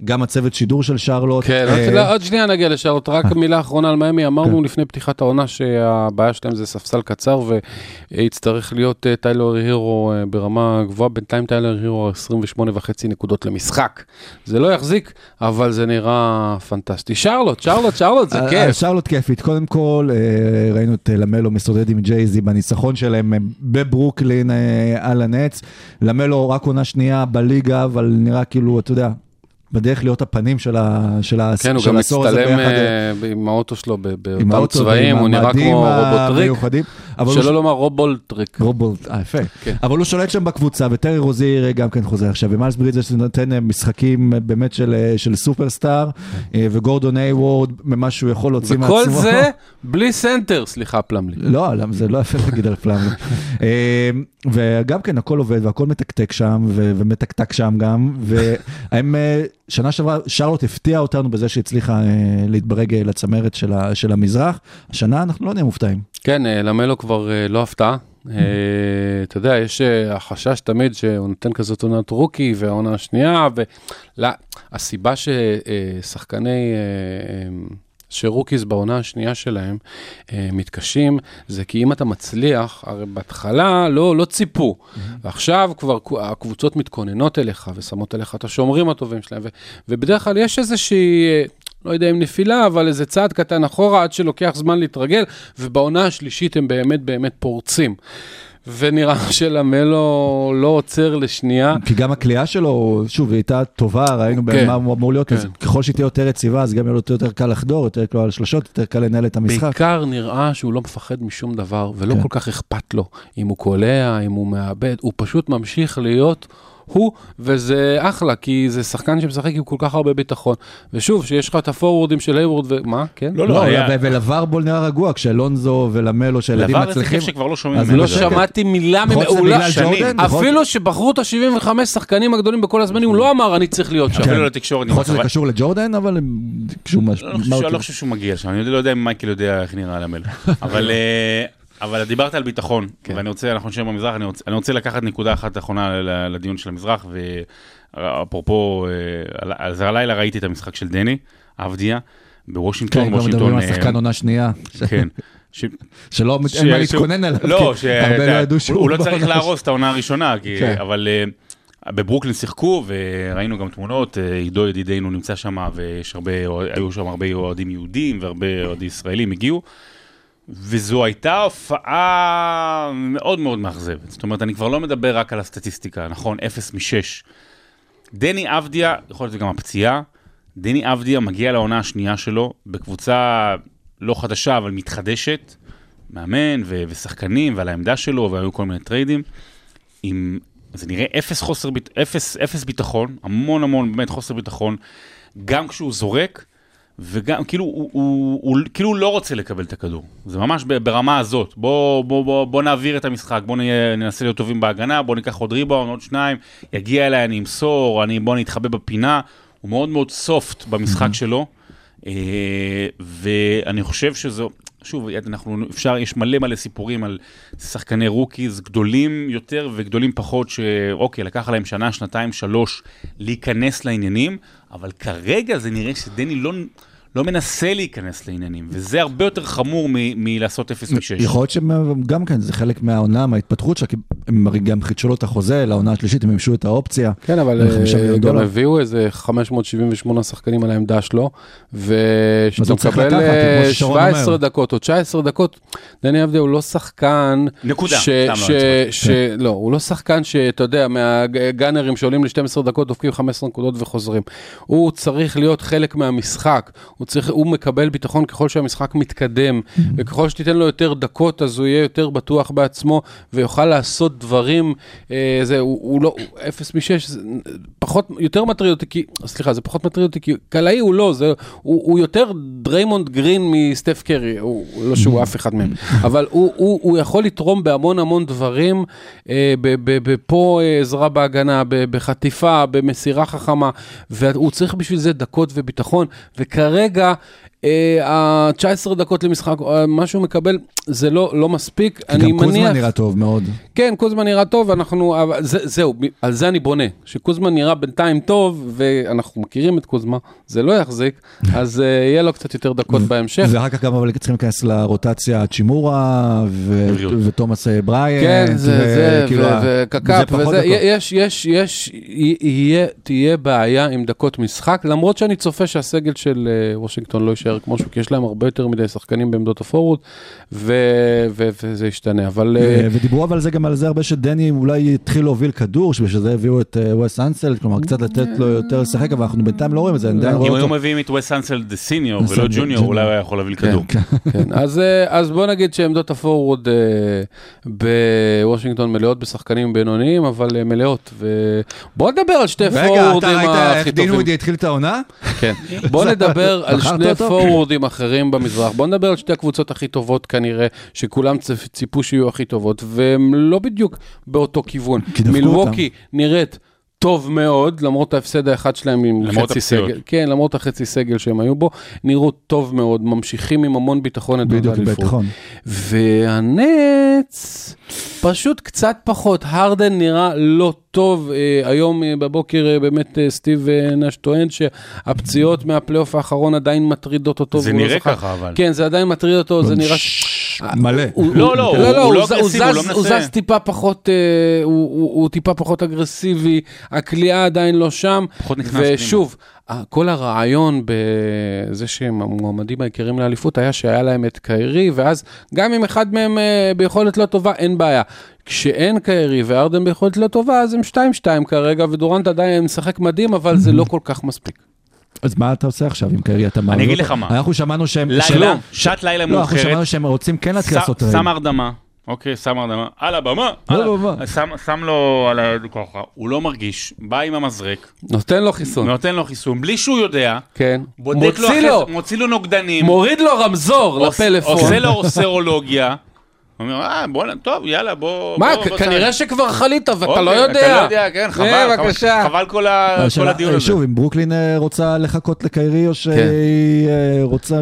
גם הצוות שידור של שרלוט. כן, אה, עוד- לא, עוד שנייה נגיע לשאלות, רק מילה אחרונה על מיאמי, אמרנו לפני פתיחת העונה שהבעיה שלהם זה ספסל קצר ויצטרך להיות אה, טיילר הירו אה, ברמה גבוהה, בינתיים טיילר הירו 28 וחצי נקודות למשחק. זה לא יחזיק, אבל זה נראה פנטסטי. שרלוט, שרלוט, שרלוט, זה אה, כיף. שרלוט כיפית, קודם כל אה, ראינו את למלו מסתודד עם ג'ייזי בניצחון שלהם בברוקלין אה, על הנטס. למלו רק עונה שנייה בליגה, אבל נראה כאילו, אתה יודע, בדרך להיות הפנים של ה- של ה- כן, הוא גם הזה מצטלם ביחד, אה, עם האוטו שלו באותם צבעים, הוא נראה כמו רובוטריק, שלא לומר רובולטריק. רובולט, אה יפה. כן. אבל הוא שולט שם בקבוצה, וטרי רוזיר גם כן חוזר עכשיו, ומיילס ברידג'ס נותן אה, משחקים אה, באמת של, של סופרסטאר, אה, וגורדון הייוורד, ממה שהוא יכול להוציא מעצמו. וכל זה בלי סנטר, סליחה פלמלי. לא, למה זה לא יפה להגיד על פלאמי. אה, וגם כן, הכל עובד והכל מתקתק שם, ומתקתק שם גם, והם, שנה שעברה, שרלוט הפתיעה אותנו בזה שהצליחה אה, להתברג אה, לצמרת של ה- של המזרח. השנה אנחנו לא נהיה מופתעים. כן, אה, למלו כבר לא הפתעה. אתה יודע, יש החשש תמיד שהוא נותן כזאת עונת רוקי והעונה השנייה, והסיבה ששחקני, שרוקיז בעונה השנייה שלהם אה, מתקשים, זה כי אם אתה מצליח, הרי בהתחלה לא, לא ציפו, ועכשיו כבר הקבוצות מתכוננות אליך ושמות אליך את השומרים הטובים שלהם, ו- ובדרך כלל יש איזושהי... אה, לא יודע אם נפילה, אבל איזה צעד קטן אחורה עד שלוקח זמן להתרגל, ובעונה השלישית הם באמת באמת פורצים. ונראה שלמלו לא עוצר לשנייה. כי גם הקליעה שלו, שוב, היא הייתה טובה, ראינו כן, במה הוא אמור להיות, כן. אז ככל שהיא תהיה יותר יציבה, אז גם יהיה לו יותר קל לחדור, יותר קל על שלשות, יותר קל לנהל את המשחק. בעיקר נראה שהוא לא מפחד משום דבר, ולא כן. כל כך אכפת לו אם הוא קולע, אם הוא מאבד, הוא פשוט ממשיך להיות הוא, וזה אחלה, כי זה שחקן שמשחק עם כל כך הרבה ביטחון. ושוב, שיש לך את הפורוורדים של היוורד, ומה, כן? לא, לא, לא, היה- ו- ולוורבול נראה רגוע, כשאלונזו ולמלו, לבר איזה מצליחים. כיף שכבר לא שומעים אז ממנו. לא בגלל- שמעתי מילה שזה ממעולה. אפילו שבחרו את ה-75 שחקנים הגדולים בכל הזמנים, הוא לא אמר, אני צריך להיות שם. אפילו לתקשורת. יכול להיות שזה אבל- קשור לג'ורדן, אבל משהו. לא אני לא חושב שהוא מגיע לשם, אני לא יודע אם מייקל יודע איך נראה למלך. אבל אה, אבל דיברת על ביטחון, כן. ואני רוצה, אנחנו נשאר במזרח, אני רוצה- אני רוצה לקחת נקודה אחת אחרונה לדיון של המזרח, ואפרופו, אה, על- אז הלילה ראיתי את המשחק של דני, אבדיה, בוושינגטון, כן, כבר מדברים וושינגטון, על אה, שחקן עונה שנייה. כן. ש- שלא, ש- אין מה שהוא- להתכונן עליו. לא, כי הרבה לא ידעו שהוא... הוא לא צריך להרוס את העונה הראשונה, כי- כן. אבל אה, בברוקלין שיחקו וראינו גם תמונות, אה, עידו ידידנו נמצא שם ויש הרבה, היו שם הרבה אוהדים יהודים והרבה אוהדים ישראלים הגיעו. וזו הייתה הופעה מאוד מאוד מאכזבת. זאת אומרת, אני כבר לא מדבר רק על הסטטיסטיקה, נכון? 0 מ-6. דני אבדיה, יכול להיות גם הפציעה, דני אבדיה מגיע לעונה השנייה שלו בקבוצה לא חדשה, אבל מתחדשת, מאמן ו- ושחקנים ועל העמדה שלו, והיו כל מיני טריידים, עם, זה נראה אפס חוסר, אפס, אפס ביטחון, המון המון באמת חוסר ביטחון, גם כשהוא זורק, וגם, כאילו, הוא, הוא, הוא, כאילו לא רוצה לקבל את הכדור. זה ממש ברמה הזאת. בוא, בוא, בוא, בוא נעביר את המשחק, בוא נהיה, ננסה להיות טובים בהגנה, בוא ניקח עוד ריבאונד, עוד שניים, יגיע אליי, אני אמסור, אני, בוא נתחבא בפינה. הוא מאוד מאוד soft במשחק שלו, אה, ואני חושב שזו, שוב, אנחנו, אפשר, יש מלא מלא סיפורים על שחקני רוקיז גדולים יותר וגדולים פחות, שאוקיי, לקח להם שנה, שנתיים, שלוש להיכנס לעניינים, אבל כרגע זה נראה שדני לא... לא מנסה להיכנס לעניינים, וזה הרבה יותר חמור מ- מלעשות 0 מ-6. יכול להיות שהם גם כן, זה חלק מהעונה, מההתפתחות שלה, כי הם הרי גם חידשו לו את החוזה לעונה השלישית, הם מימשו את האופציה. כן, אבל אה, גם. הביאו איזה 578 שחקנים על העמדה שלו, ושאתה מקבל לקחת, אה. 17 דקות או 19 דקות, דני אבדיה הוא לא שחקן... נקודה, לא, ש- אני ש- לא, הוא לא שחקן שאתה יודע, מהגאנרים שעולים ל-12 דקות, דופקים 15 נקודות וחוזרים. הוא צריך להיות חלק מהמשחק, הוא צריך, הוא מקבל ביטחון ככל שהמשחק מתקדם, וככל שתיתן לו יותר דקות, אז הוא יהיה יותר בטוח בעצמו, ויוכל לעשות דברים, אה, זה, הוא, הוא לא, הוא 0 מ-6, זה פחות, יותר מטריד אותי, כי, סליחה, זה פחות מטריד אותי, כי קלעי הוא לא, זה, הוא, הוא יותר דריימונד גרין מסטף קרי, הוא, לא שהוא אף אחד מהם, אבל הוא, הוא, הוא יכול לתרום בהמון המון דברים, אה, ב- ב- ב- פה אה, עזרה בהגנה, ב- בחטיפה, במסירה חכמה, והוא צריך בשביל זה דקות וביטחון, וכרגע... 个 ה-19 דקות למשחק, אה, מה שהוא מקבל, זה לא, לא מספיק. כי אני גם קוזמן מניח... נראה טוב מאוד. כן, קוזמן נראה טוב, אנחנו, זה, זהו, על זה אני בונה. שקוזמן נראה בינתיים טוב, ואנחנו מכירים את קוזמה, זה לא יחזיק, אז uh, יהיה לו קצת יותר דקות בהמשך. ואחר כך גם אבל צריכים להיכנס לרוטציה צ'ימורה. ותומאס אה, בריינט. כן, זה, זה, וכאילו ה- ו- וקק"פ, זה פחות וזה. יש, יש, יש, יהיה, תהיה בעיה עם דקות משחק, למרות שאני צופה שהסגל של אה, וושינגטון לא יישאר כמו שהוא, כי יש להם הרבה יותר מדי שחקנים בעמדות הפורוד, ו- ו- וזה ישתנה, אבל... אה, ו- ודיברו אבל זה גם על זה הרבה שדני אולי התחיל להוביל כדור, שבשביל זה הביאו את אה, וס אנסל, כלומר קצת לתת לו יותר לשחק, אבל אנחנו בינתיים לא רואים את זה, אם היו. מביאים את וס אנסל דה סיניור ולא ג'וניור, אולי הוא היה יכול להביא כדור. כן, אז, אה, אז בוא נגיד שעמדות הפורוד אה, בוושינגטון מלאות בשחקנים בינוניים, אבל אה, מלאות. ובוא נדבר על שתי רגע, פורורדים אתה ראית איך הכי דין טובים. ווידי התחיל את העונה? כן. בוא נדבר על בחרת שני אותו? פורורדים אחרים במזרח. בוא נדבר על שתי הקבוצות הכי טובות כנראה, שכולם ציפו שיהיו הכי טובות, והם לא בדיוק באותו כיוון. מילווקי נראית... טוב מאוד, למרות ההפסד האחד שלהם עם חצי הפציעות. סגל. כן, למרות החצי סגל שהם היו בו, נראו טוב מאוד, ממשיכים עם המון ביטחון את בדיוק, האליפות. ביטחון. והנץ פשוט קצת פחות, הרדן נראה לא טוב, אה, היום אה, בבוקר אה, באמת אה, סטיב אה, נש טוען שהפציעות מהפלייאוף האחרון עדיין מטרידות אותו. זה לא נראה. ככה, אבל. כן, זה עדיין מטריד אותו, זה נראה... מלא. הוא- לא, הוא- לא, הוא- לא, הוא לא אגרסיבי, הוא לא הוא מנסה. זז טיפה פחות, אה, הוא- הוא הוא טיפה פחות אגרסיבי, הכלייה עדיין לא שם. פחות נכנס פנימה. ושוב, כל הרעיון בזה שהם המועמדים העיקריים לאליפות היה שהיה להם את קיירי, ואז גם אם אחד מהם אה, ביכולת לא טובה, אין בעיה. כשאין קיירי וארדן ביכולת לא טובה, אז הם 2-2 כרגע, ודורנט עדיין משחק מדהים, אבל זה לא כל כך מספיק. אז מה אתה עושה עכשיו עם קרי? אתה מעביר אגיד אותו? לך מה. אנחנו שמענו שהם... לילה. שעת לילה לא, אנחנו מאוחרת, שמענו שהם רוצים כן להתחיל לעשות. שם הרדמה, אוקיי, שם הרדמה, על הבמה, על הבמה. שם- לו על ה... ככה, הוא לא מרגיש, בא עם המזרק, נותן לו חיסון. נותן לו חיסון, בלי שהוא יודע, כן. מוציא לו, מוציא לו נוגדנים, מוריד לו רמזור לפלאפון. עושה לו סרולוגיה, אומר, אה, בוא, טוב, יאללה, בוא... מה, בוא, בוא, כנראה תעלה." שכבר חלית ואתה אוקיי, לא יודע. אתה לא יודע, כן, חבל, אה, חבל- בבקשה. חבל כל ה- כל השאלה, הדיון אה, הזה. שוב, אם ברוקלין אה, רוצה לחכות לקיירי, או שהיא אה, רוצה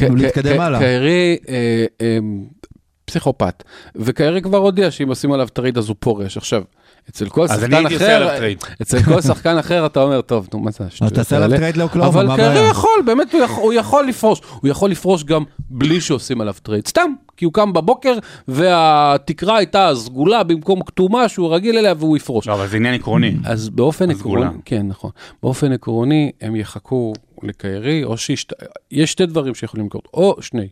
להתקדם הלאה. קיירי אה, אה, פסיכופת, וקיירי כבר הודיע שאם עושים עליו trade אז הוא פורש. עכשיו, אצל כל שחקן עושה אחר, עליו. אצל כל שחקן אחר אתה אומר, טוב, נו, מה זה אז השטויות תעשה עליו האלה?" trade לאוקלהומה, אבל קיירי הבעיה? יכול, באמת הוא יכול- הוא יכול לפרוש. הוא יכול לפרוש גם בלי שעושים עליו trade, סתם. כי הוא קם בבוקר והתקרה הייתה סגולה במקום כתומה שהוא רגיל אליה והוא יפרוש. לא, אבל זה עניין עקרוני. אז באופן. עקרוני, כן, נכון. באופן עקרוני, הם יחכו לקיירי, או שישת... יש שתי דברים שיכולים לקרות, או שני.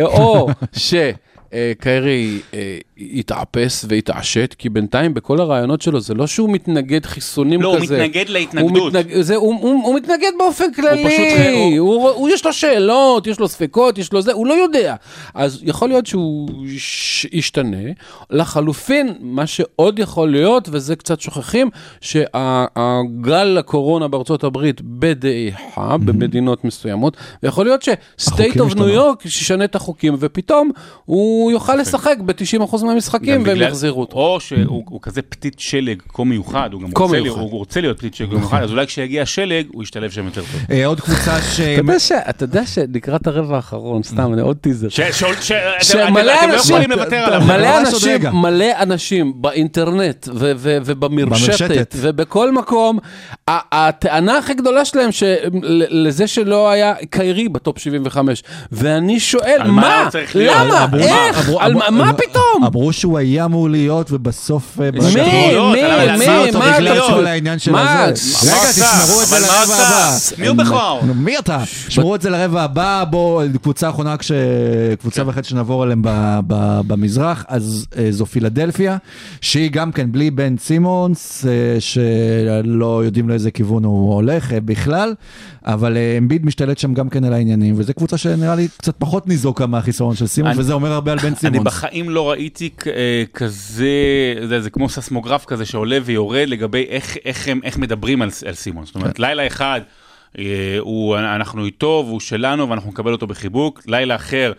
או שקיירי אה, יתאפס ויתעשת, כי בינתיים בכל הרעיונות שלו, זה לא שהוא מתנגד חיסונים לא, הוא כזה. מתנגד להתנגדות. הוא, מתנג... זה, הוא, הוא, הוא מתנגד באופן כללי, פשוט- הוא, הוא, הוא, יש לו שאלות, יש לו ספקות, יש לו זה, הוא לא יודע. אז יכול להיות שהוא יש, ישתנה. לחלופין, מה שעוד יכול להיות, וזה קצת שוכחים, שהגל הקורונה בארצות הברית בדעיכה, במדינות מסוימות, ויכול להיות of New השתנו. York ישנה את החוקים, ופתאום הוא הוא יוכל לשחק ב-90% מהמשחקים, והם יחזירו אותו. או שהוא הוא כזה פתית שלג כה מיוחד, הוא גם רוצה. להיות- הוא רוצה להיות פתית שלג מיוחד, אז אולי כשיגיע השלג, הוא ישתלב שם יותר טוב. אה, עוד קבוצה ש... אתה יודע שלקראת הרבע האחרון, סתם, אני עוד טיזר. שמלא לא אנשים, באינטרנט ובמרשתת במרשתת. ובכל מקום, הטענה הכי גדולה שלהם לזה שלא היה קיירי בטופ 75, ואני שואל, מה? למה? איך? מה פתאום? אמרו שהוא היה אמור להיות, ובסוף... אה, מי? לא, מי? מי? מה? אתה- כל העניין של? הזה. רגע? תשמרו את זה לרבע? הבא. מי הוא בכלל? מי אתה? שמרו את זה לרבע הבא, בואו, קבוצה אחרונה, קבוצה כן. וחצי שנעבור עליהם במזרח, אז אה, זו פילדלפיה, שהיא גם כן בלי בן סימונס, אה, שלא יודעים לאיזה כיוון הוא הולך בכלל, אבל אמביד משתלט שם גם כן על העניינים, וזו קבוצה שנראה לי קצת פחות ניזוקה מהחיסרון של סימונס, אני- וזה אומר הרבה על בן אני סימונס. בחיים לא ראיתי כ- אה, כזה, זה, זה כמו ססמוגרף כזה שעולה ויורד לגבי איך, איך, הם, איך מדברים על, על סימון. זאת כן. אומרת, לילה אחד אה, הוא, אנחנו איתו והוא שלנו ואנחנו נקבל אותו בחיבוק, לילה אחר.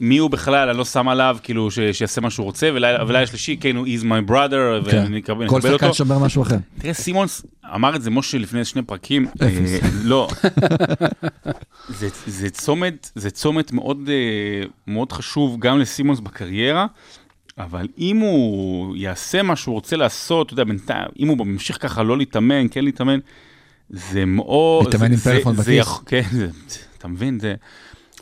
מי הוא בכלל, אני לא שם עליו, כאילו, ש- שיעשה מה שהוא רוצה, ולילה ולילה שלישי, כן, הוא is my brother, כן. ונקבל כל נקבל שחקן אותו. שומר משהו אחר. תראה, סימונס, אמר את זה משה לפני שני פרקים, אה, לא, זה, זה צומת, זה צומת מאוד, אה, מאוד חשוב גם לסימונס בקריירה, אבל אם הוא יעשה מה שהוא רוצה לעשות, אתה יודע, בינתיים, אם הוא ממשיך ככה לא להתאמן, כן להתאמן, זה מאוד... להתאמן עם זה- זה בכיס. כן, זה- אתה מבין, זה...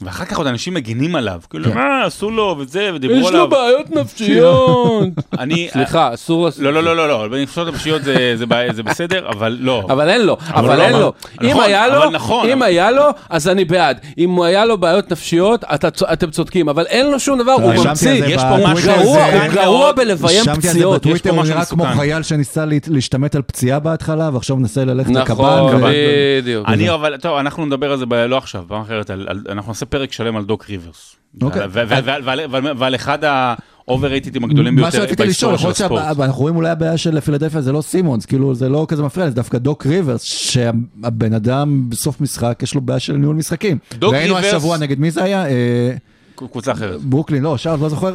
ואחר כך עוד אנשים מגינים עליו, כאילו, כן. מה, עשו לו וזה, ודיברו יש עליו. לו בעיות נפשיות. אני... סליחה, אסור לעשות... לא, לא, לא, לא, לא, בנפשות הפשיות זה, זה, בעיה- זה בסדר, אבל לא. אבל אין לו, אבל לא, אין לו. אם נכון, היה לו, נכון, אם היה לו, אז אני בעד. אם הוא היה לו בעיות נפשיות, אתם צודקים, אבל אין לו שום דבר, הוא ממציא. יש פה משהו גרוע, הוא גרוע בלביים פציעות. יש פה הוא משהו נראה כמו מסוכן. חייל שניסה להשתמט על פציעה בהתחלה, ועכשיו מנסה ללכת נכון, לקב"ן. ו- בדיוק. אני אבל, טוב, אנחנו נדבר על זה ב- לא עכשיו, פעם אחרת, אנחנו נעשה פרק שלם על דוק ריברס. אוקיי. ועל- אחד ה overrated-ים הגדולים מה ביותר שרציתי לשאול, בהיסטוריה יכול של להיות הספורט. שאנחנו רואים אולי הבעיה של פילדלפיה זה לא סימונס, כאילו זה לא כזה מפריע, זה דווקא דוק ריברס, שהבן אדם בסוף משחק, יש לו בעיה של ניהול משחקים. דוק ראינו ריברס- השבוע נגד מי זה היה? אה, קבוצה אחרת. ברוקלין, לא, עכשיו לא זוכר.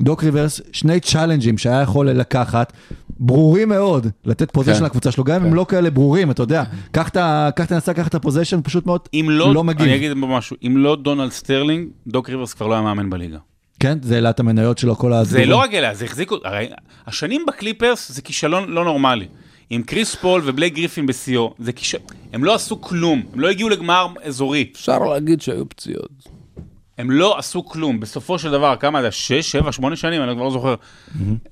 דוק ריברס, שני challenge-ים שהיה יכול לקחת, ברורים מאוד, לתת possession כן. לקבוצה שלו, גם אם הם לא כאלה ברורים, אתה יודע. קח את ה- קח את ה possession, פשוט מאוד אם לא, לא מגיב. אני אגיד פה משהו, אם לא דונלד סטרלינג, דוק ריברס כבר לא היה מאמן בליגה. כן, זה העלה את המניות שלו, כל זה הדיבור. לא רק אליה, זה החזיק, הרי השנים בקליפרס זה כישלון לא נורמלי. עם קריס פול ובלייק גריפין בשיאו, זה כישלון, הם לא עשו כלום, הם לא הגיעו לגמר אזורי, אפשר להגיד שהיו פציעות. הם לא עשו כלום. בסופו של דבר, כמה זה, שש, שבע, שמונה שנים, אני כבר לא זוכר,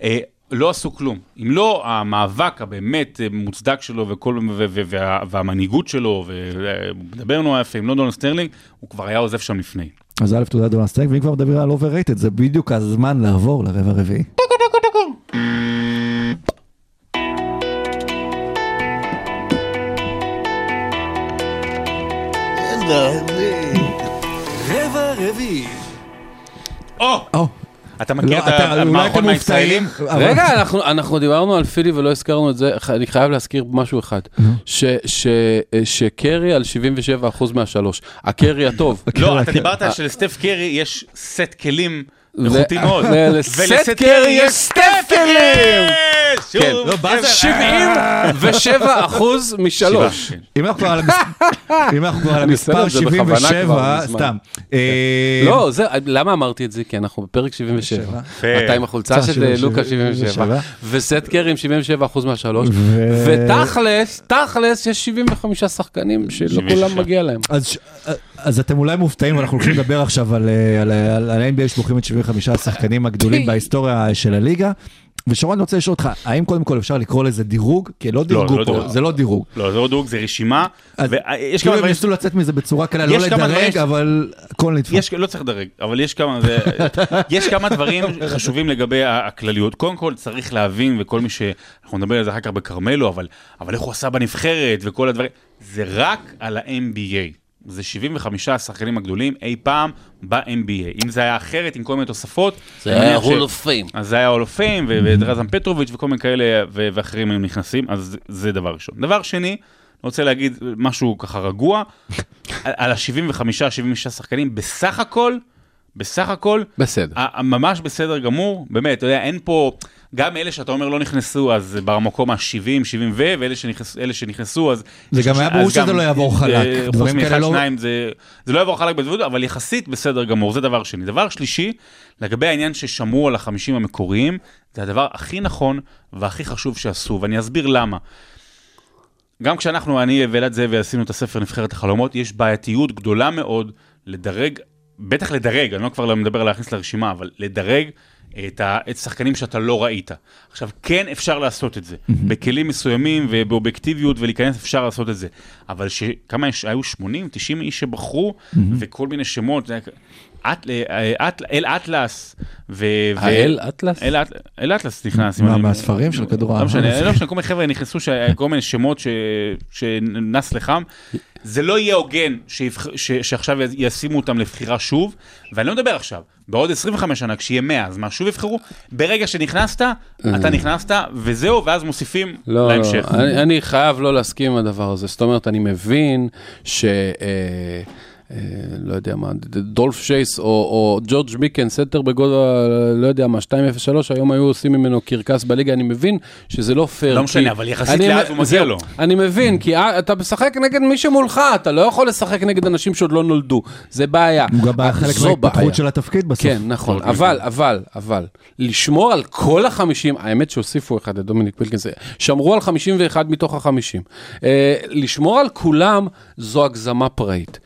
אה, לא עשו כלום. אם לא המאבק הבאמת אה, מוצדק שלו וכל, ו- ו- וה- והמנהיגות שלו, ומדבר נורא יפה, אם לא דונלד סטרלינג, הוא כבר היה עוזב שם לפני. אז א', תודה דונלד סטרלינג, ואם כבר מדברים על overrated, זה בדיוק הזמן לעבור לרבע הרביעי. רבע רביעי. או! אתה מכיר לא, את המערכון מהישראלים? אבל- רגע, אנחנו, אנחנו דיברנו על פילי ולא הזכרנו את זה, אני חייב להזכיר משהו אחד, ש, ש, שקרי על 77% מהשלוש, הקרי הטוב. לא, אתה דיברת שלסטף קרי יש סט כלים איכותי מאוד. ולסט קרי יש סטף כלים! שוב, כן. לא, באזר- 77 אחוז משלוש. אם אנחנו כבר על המספר את זה בכוונה 77, כבר מזמן. סתם. אה, לא, זה, למה אמרתי את זה? כי אנחנו בפרק 77. יפה. אתה עם החולצה חולצה של של לוקה 77. 77, וסט קרי עם 77 אחוז מהשלוש, ותכלס, תכלס יש 75 שחקנים שלא 76. כולם מגיע להם. אז, ש- אז אתם אולי מופתעים, אנחנו הולכים לדבר עכשיו על, אה, על, על, על ה-NBA שלוקחים את 75 השחקנים הגדולים בהיסטוריה של הליגה. ושרון, אני רוצה לשאול אותך, האם קודם כל אפשר לקרוא לזה דירוג? כי לא דירגו זה לא פה, דירוג. זה לא דירוג. לא, זה לא דירוג, זה רשימה. ויש כאילו כמה הם דברים... ניסו לצאת מזה בצורה קלה, לא יש כמה דברים לדרג, אבל הכל. יש, לא צריך לדרג, אבל יש כמה, זה, יש כמה דברים חשובים לגבי הכלליות. קודם כל צריך להבין, וכל מי ש... אנחנו נדבר על זה אחר כך בכרמלו, אבל, אבל איך הוא עשה בנבחרת וכל הדברים, זה רק על ה-NBA. זה 75 השחקנים הגדולים אי פעם ב-NBA. אם זה היה אחרת, עם כל מיני תוספות, זה היה Hall of Fame. אז זה היה Hall of Fame, ודראזן פטרוביץ' וכל מיני כאלה, ו- ואחרים היו נכנסים, אז זה דבר ראשון. דבר שני, אני רוצה להגיד משהו ככה רגוע, על ה-75-76 שחקנים, בסך הכל, בסך הכל, בסדר. ממש בסדר גמור, באמת, אתה יודע, אין פה, גם אלה שאתה אומר לא נכנסו, אז במקום ה-70, 70 ו, ואלה שנכנס, שנכנסו, אז... זה גם היה ברור שזה לא יעבור חלק. אה, דברים חוץ מאחד, כאלה לא- שניים, זה, זה לא יעבור חלק בדברות, אבל יחסית בסדר גמור, זה דבר שני. דבר שלישי, לגבי העניין ששמרו על החמישים המקוריים, זה הדבר הכי נכון והכי חשוב שעשו, ואני אסביר למה. גם כשאנחנו, אני ואלעד זאבי עשינו את הספר נבחרת החלומות, יש בעייתיות גדולה מאוד לדרג, בטח לדרג, אני לא כבר לא מדבר על להכניס לרשימה, אבל לדרג את, השחקנים שאתה לא ראית. עכשיו, כן אפשר לעשות את זה, בכלים מסוימים ובאובייקטיביות ולהיכנס אפשר לעשות את זה, אבל שכמה יש, היו 80, 90 איש שבחרו, וכל מיני שמות, אה, אל אטלס, האל אטלס? אל אט- אל אטלס נכנס. מה, מהספרים של כדור לא הארץ? משנה, לא משנה, כל מיני חבר'ה נכנסו, כל מיני שמות שנס לחם. זה לא יהיה הוגן שעכשיו ישימו אותם לבחירה שוב, ואני לא מדבר עכשיו, בעוד 25 שנה, כשיהיה 100, אז מה, שוב יבחרו? ברגע שנכנסת, אתה נכנסת, וזהו, ואז מוסיפים לא, להמשך. לא, אני, אני חייב לא להסכים עם הדבר הזה. זאת אומרת, אני מבין ש... אה, אה, לא יודע מה, דולף שייס או, או ג'ורג' מיקן, סנטר בגודל, לא יודע מה, 203, היום היו עושים ממנו קרקס בליגה, אני מבין שזה לא פייר. לא כי- משנה, אבל יחסית אני- לאז הוא מגיע לו. אני מבין, כי אה, אתה משחק נגד מי שמולך, אתה לא יכול לשחק נגד אנשים שעוד לא נולדו, זה בעיה. הוא גם היה חלק זו בעיה. מההתפתחות של התפקיד בסוף. כן, נכון, אבל, אבל, אבל, לשמור על כל החמישים, האמת שהוסיפו אחד את דומיניק ווילקינס, שמרו על 51 מתוך החמישים. אה, לשמור על כולם זו הגזמה פראית.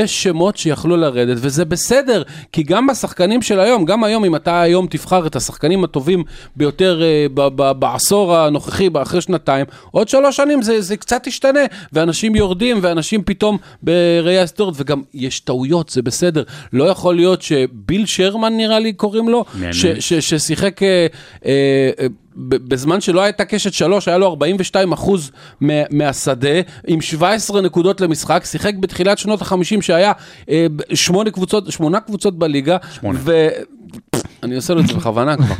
יש שמות שיכלו לרדת, וזה בסדר, כי גם השחקנים של היום, גם היום, אם אתה היום תבחר את השחקנים הטובים ביותר אה, ב- ב- בעשור הנוכחי, אחרי שנתיים, עוד שלוש שנים זה, זה קצת ישתנה, ואנשים יורדים, ואנשים פתאום בראייה היסטורית, וגם יש טעויות, זה בסדר. לא יכול להיות שביל שרמן, נראה לי קוראים לו. ש, ש, ששיחק אה, אה, בזמן שלא הייתה קשת שלוש, היה לו 42 אחוז מה, מהשדה, עם 17 נקודות למשחק, שיחק בתחילת שנות ה-50 שהיה אה, שמונה קבוצות, שמונה קבוצות בליגה, שמונה. ו... אני עושה לו את זה בכוונה כבר.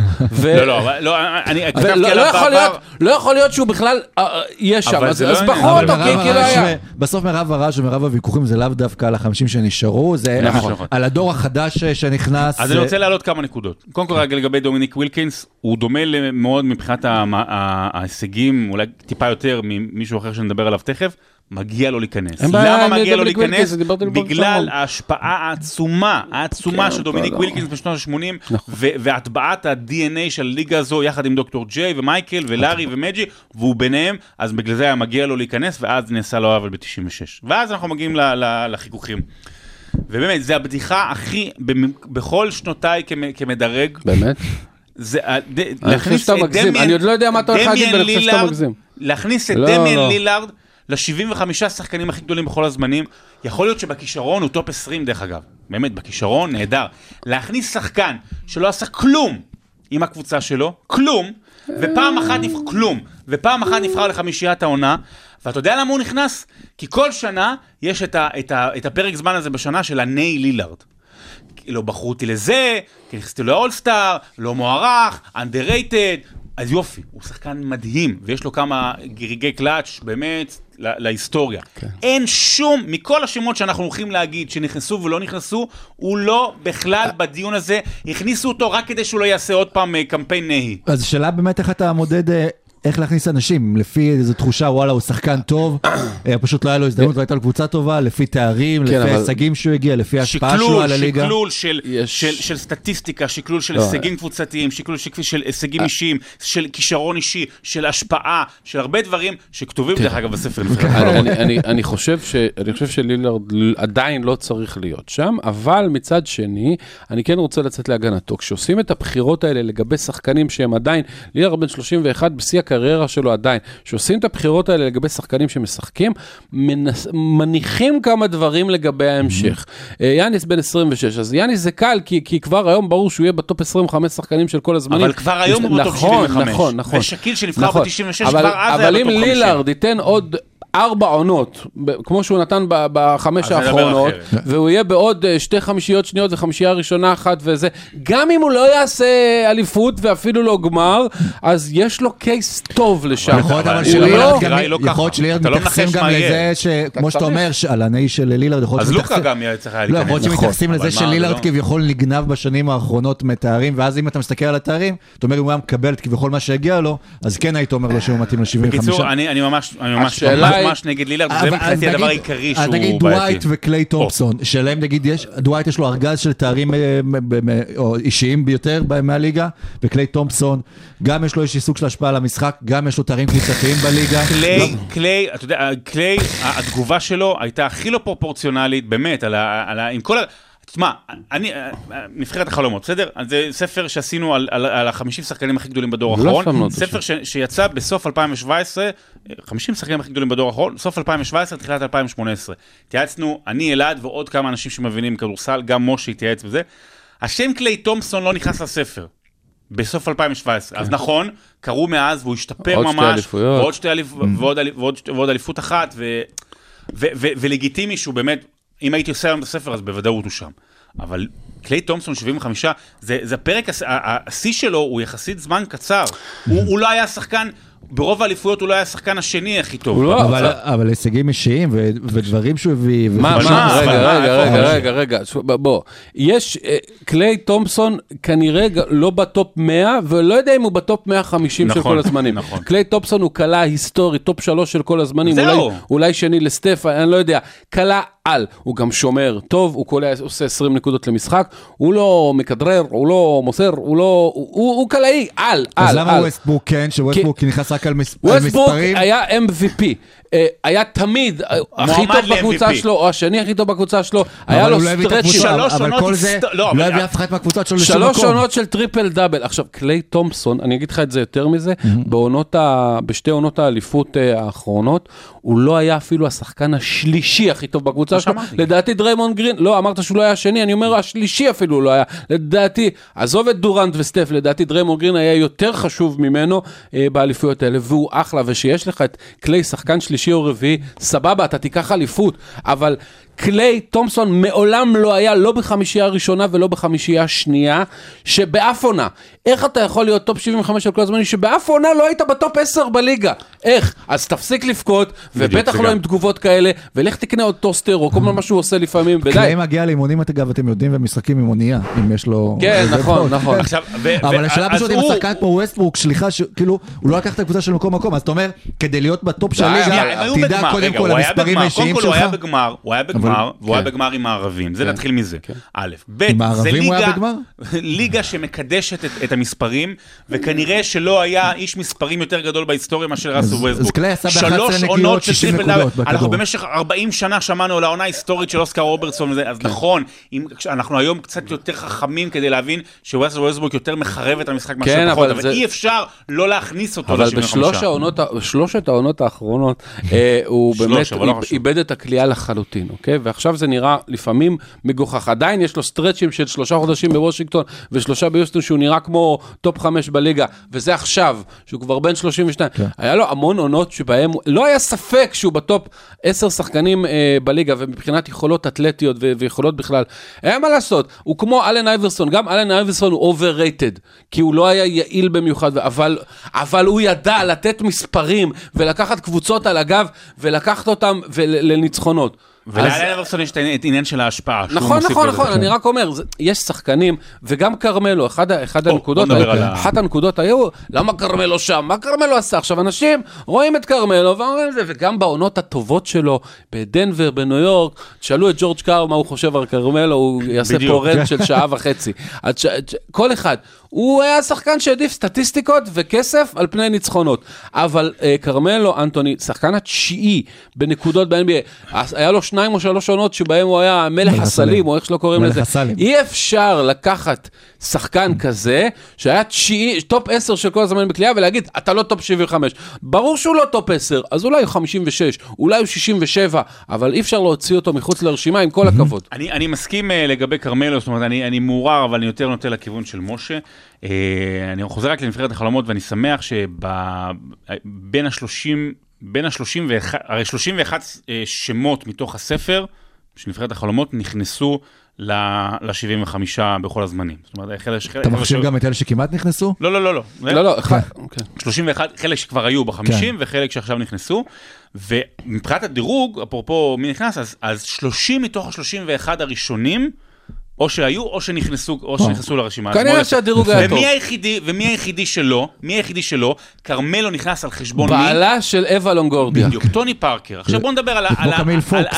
לא, לא, לא, אני כתבתי לא עליו יכול בעבר, להיות, לא יכול להיות שהוא בכלל אה, אה, יהיה שם, אז לא. בחרו אבל אותו, כי לא הרעש היה. בסוף מרב הרעש ומרב הוויכוחים זה לאו דווקא על החמישים שנשארו, זה נכון. על- על הדור החדש ש- שנכנס. אז אני אה, רוצה להעלות כמה נקודות. קודם כל, רגע לגבי דומיניק ווילקינס, הוא דומה מאוד מבחינת ההישגים, אולי טיפה יותר ממישהו אחר שנדבר עליו תכף, מגיע לו להיכנס. למה מגיע לו להיכנס? בגלל. ההשפעה העצומה, העצומה כן, של דומיניק לא. ווילקינס בשנות ה-80, נכון. והטבעת ה-DNA של הליגה הזו, יחד עם דוקטור ג'יי ומייקל ולארי ומג'יק, והוא ביניהם, אז בגלל זה היה מגיע לו להיכנס, ואז נעשה לו עוול ב-96. ואז אנחנו מגיעים ל- ל- לחיכוכים. ובאמת, זה הבדיחה הכי, בכל שנותיי כמ- כמדרג, באמת? זה, אני להכניס חושב שאתה את מגזים. דמיאן- אני עוד לא יודע מה אתה הולך להגיד, דמיאן ואני חושב שאתה מגזים. להכניס את לא, דמיאן לא. לילארד ל-75 השחקנים הכי גדולים בכל הזמנים, יכול להיות שבכישרון הוא top 20 דרך אגב, באמת, בכישרון נהדר. להכניס שחקן שלא עשה כלום עם הקבוצה שלו, כלום, ופעם אחת נבחר, כלום, ופעם אחת נבחר לחמישיית העונה, ואתה יודע למה הוא נכנס? כי כל שנה יש את, ה, את, ה, את הפרק זמן הזה בשנה של הניי לילארד. לא בחרו אותי לזה, כי נכנסתי לאולסטאר, לא מוערך, underrated, אז יופי, הוא שחקן מדהים, ויש לו כמה גירגי קלאץ' באמת להיסטוריה. כן. אין שום, מכל השמות שאנחנו הולכים להגיד שנכנסו ולא נכנסו, הוא לא בכלל בדיון הזה, הכניסו אותו רק כדי שהוא לא יעשה עוד פעם אה, קמפיין נהי. אז השאלה באמת איך אתה מודד, אה, איך להכניס אנשים, לפי איזו תחושה, וואלה, הוא שחקן טוב, אה, פשוט לא היה לו הזדמנות והייתה לו קבוצה טובה, לפי תארים, כן, לפי אבל- ההישגים שהוא הגיע, לפי ההשפעה שלו שקלול, על הליגה. שקלול של, יש- של, של סטטיסטיקה, שקלול של לא, הישגים קבוצתיים, שקלול של, של הישגים אישיים, של כישרון אישי, של השפעה, של הרבה דברים שכתובים דרך אגב בספר נבחרת. אני, אני, אני, אני חושב ש, אני חושב שלילארד עדיין לא צריך להיות שם, אבל מצד שני, אני כן רוצה לצאת להגנתו. כשעושים את הבחירות האלה לגבי שחקנים שהם עדיין, לילארד בן 31 בשיא הקריירה שלו עדיין, כשעושים את הבחירות האלה לגבי שחקנים שמשחקים, מנס, מניחים כמה דברים לגבי ההמשך. אה, יאניס בן 26, אז יאניס זה קל, כי, כי כבר היום ברור שהוא יהיה ב top 25 שחקנים של כל הזמנים. אבל כבר היום הוא ב top נכון, 75. נכון, נכון. ושאקיל שנבחר נכון. ב-96 אבל- כבר אז היה אבל אם ב top 50. לילארד ייתן עוד ארבע עונות, כמו שהוא נתן בחמש האחרונות, אחרת. והוא יהיה בעוד אה, שתי חמישיות שניות וחמישייה ראשונה אחת וזה, גם אם הוא לא יעשה אליפות ואפילו לא גמר, אז יש לו קייס טוב לשם. יכול להיות שלילארד לא- לא לא מתייחסים גם. לזה שכמו שאתה. אומר, על הנאי של לילארד, יכול להיות אז לוקה שמתייחסים- גם היה צריך היה לא, יכול להיות להיכנס. שמתייחסים אבל לזה לא- כביכול נגנב בשנים האחרונות מתארים, ואז אם אתה מסתכל על התארים, אתה אומר אם הוא היה מקבל את כביכול מה שהגיע לו, אז כן היית אומר לו שהוא מתאים ל-75. בקיצור, אני ממש השאלה ממש נגד לילארד, זה מבחינתי הדבר נגיד- העיקרי שהוא נגיד בעייתי. דווייט וקליי תומפסון, שלהם נגיד יש, דווייט יש לו ארגז של תארים אה, אישיים ביותר מהליגה, וקליי תומפסון, גם יש לו איזשהי סוג של השפעה על המשחק, גם יש לו תארים קבוצתיים בליגה. קליי, קליי, אתה יודע, קליי, התגובה שלו הייתה הכי לא פרופורציונלית, באמת. על ה עם כל ה... תשמע, אני, נבחרת החלומות, בסדר? זה ספר שעשינו על, על, על החמישים שחקנים הכי גדולים בדור לא האחרון. ספר ש, שיצא בסוף 2017, 50 שחקנים הכי גדולים בדור האחרון, סוף 2017, תחילת 2018. התייעצנו, אני, אלעד ועוד כמה אנשים שמבינים כדורסל, גם משה התייעץ וזה. השם קליי תומפסון לא נכנס לספר. בסוף 2017. אז נכון, קרו מאז והוא השתפר כן. עוד שתי ממש, אליפויות. ועוד שתי אליפ... ועוד, אליפ... ועוד, שתי- ועוד אליפות אחת, ו... ו... ו... ולגיטימי שהוא באמת, אם הייתי עושה היום את הספר, אז בוודאות הוא שם. אבל קליי תומפסון 75, זה, זה הפרק, השיא שלו הוא יחסית זמן קצר. הוא, הוא לא היה שחקן, ברוב האליפויות הוא לא היה השחקן השני הכי טוב. הוא לא- אבל, אבל הישגים אישיים ו- ודברים שהוא הביא. מה, מה, רגע, מה, רגע, רגע? רגע, רגע, בוא, יש, אה, קליי תומפסון כנראה לא ב top 100, ולא יודע אם הוא ב top 150 של נכון, כל הזמנים. נכון. קליי תומפסון הוא קלע היסטורי, top 3 של כל הזמנים, זהו. אולי- אולי שני לסטף, אני לא יודע, קלע על, הוא גם שומר טוב, הוא קולע, עושה 20 נקודות למשחק, הוא לא מכדרר, הוא לא מוסר, הוא לא, הוא- הוא הוא קלעי, על, על, אז למה על. ווסטבורק כן, שווסטבורק נכנס רק על מס- על מספרים? היה MVP, היה תמיד אה, הכי טוב בקבוצה. שלו, או השני הכי טוב בקבוצה שלו, היה אבל לו הוא לא הביא את הקבוצה, סטרצ'ים. שלוש אבל כל זה, לא, לא אבל- הביא אף אחת מהקבוצות שלו לשום שלוש מקום. עונות של טריפל דאבל. עכשיו, קליי תומפסון, אני אגיד לך את זה יותר מזה. בשתי עונות האליפות אה, האחרונות, הוא לא היה אפילו השחקן השלישי הכי טוב בקבוצה שלו. שאמרתי. לדעתי דריימונד גרין, לא, אמרת שהוא לא היה השני, אני אומר השלישי אפילו לא היה. לדעתי, עזוב את דורנט וסטף, לדעתי דריימונד גרין היה יותר חשוב ממנו אה, באליפויות האלה, והוא אחלה, ושיש לך את קליי שחקן שלישי או רביעי, סבבה, אתה תיקח אליפות, אבל... קליי תומפסון מעולם לא היה לא בחמישייה הראשונה ולא בחמישייה השנייה, שבאף עונה. איך אתה יכול להיות טופ 75 של כל הזמנים, שבאף עונה לא היית בטופ 10 בליגה? איך? אז תפסיק לבכות, ובטח לא. עם תגובות כאלה, ולך תקנה עוד טוסטר, או כל מה שהוא עושה לפעמים, ודי. קליי מגיע לאימונים, אגב, אתם יודעים, ומשחקים עם אונייה, אם יש לו... כן, נכון. נכון. אבל השאלה פשוט אם השחקן כמו ווסטבורק, שליחה, כאילו, הוא לא לקח את הקבוצה שלו מקום מקום, אז אתה אומר, כדי להיות בטופ של שנייה, הליגה, בגמר, קודם כל בגמר. האישיים כל הוא שלך. היה בגמר, הוא היה בגמר, והוא היה כן. בגמר עם הערבים, זה כן. נתחיל מזה. א', ב', זה ליגה, בגמר? ליגה שמקדשת את- את המספרים, וכנראה שלא היה איש מספרים יותר גדול בהיסטוריה מאשר ראסל אז ווסטבורק. קליי עשה ב- 11 שלוש נגיעות, עונות של 60 טריפל נקודות דאבל. בכדור. אנחנו במשך 40 שנה שמענו על העונה ההיסטורית של אוסקר רוברטסון אז כן. נכון, אם- אנחנו היום קצת יותר חכמים כדי להבין שווסטר ווסטברוק יותר מחרב את המשחק כן, מאשר פחות, אבל אבל אי אפשר לא להכניס אותו אבל ל-75. בשלוש העונות, ה- בשלושת העונות האחרונות, אה, הוא באמת אבל לא. איבד את הקליעה לחלוטין, אוקיי? ועכשיו זה נראה לפעמים מגוחך. עדיין יש לו סטרצ'ים של שלושה חודשים בוושינגטון ושלושה ביוסטון, שהוא נראה כמו טופ חמש בליגה, וזה עכשיו, שהוא כבר בן 32. כן. היה לו המון עונות הוא- לא היה ספק שהוא בטופ עשר שחקנים אה, בליגה, ומבחינת יכולות אתלטיות ו- ויכולות בכלל, אין מה לעשות, הוא כמו אלן אייברסון, גם אלן אייברסון הוא overrated, כי הוא לא היה יעיל במיוחד, אבל, אבל הוא ידע לתת מספרים ולקחת קבוצות על הגב ולקחת אותם ול- לניצחונות. אז- ולאלן אברסון יש את העניין- של ההשפעה. נכון, נכון. נכון, אני רק אומר, יש שחקנים, וגם כרמלו, בוא, הנקודות, אחת הנקודות היו, למה כרמלו שם? מה כרמלו עשה? עכשיו, אנשים רואים את כרמלו ואומרים את זה, וגם בעונות הטובות שלו, בדנבר, בניו יורק, תשאלו את ג'ורג' קארל מה הוא חושב על כרמלו, הוא יעשה. פה rant של שעה וחצי. כל אחד. הוא היה שחקן שהעדיף סטטיסטיקות וכסף על פני ניצחונות. אבל אה, כרמלו אנטוני, שחקן התשיעי בנקודות ב-NBA, היה לו שניים או שלוש עונות שבהם הוא היה מלך הסלים. או איך שלא קוראים לזה. הסלים. אי אפשר לקחת שחקן כזה, שהיה תשיעי, טופ 10 של כל הזמן בקליעה, ולהגיד, אתה לא טופ 75. ברור שהוא לא טופ 10, אז אולי הוא 56, אולי הוא 67, אבל אי אפשר להוציא אותו מחוץ לרשימה, עם כל הכבוד. אני, אני מסכים אה, לגבי כרמלו, זאת אומרת, אני, אני מעורער, אבל אני יותר נוטה לכיוון של משה. אה, אני חוזר רק לנבחרת החלומות, ואני שמח שבין ה-30 בין ה-31, הרי 31 אה, שמות מתוך הספר של נבחרת החלומות נכנסו ל-75 בכל הזמנים. זאת אומרת, חלק... אתה מחשיב גם את אלה שכמעט נכנסו? לא, לא, לא, לא. לא, לא, אחד, אוקיי. 31, חלק שכבר היו ב-50 כן. וחלק שעכשיו נכנסו. ומבחינת הדירוג, אפרופו מי נכנס, אז, אז 30 מתוך ה-31 הראשונים, או שהיו או שנכנסו, או שנכנסו לרשימה. כנראה שהדירוג היה טוב. ומי היחידי, ומי היחידי שלו, מי היחידי שלו, כרמלו נכנס על חשבון מי? בעלה של אווה לונגורדיה. בדיוק, טוני פארקר. עכשיו בוא נדבר על,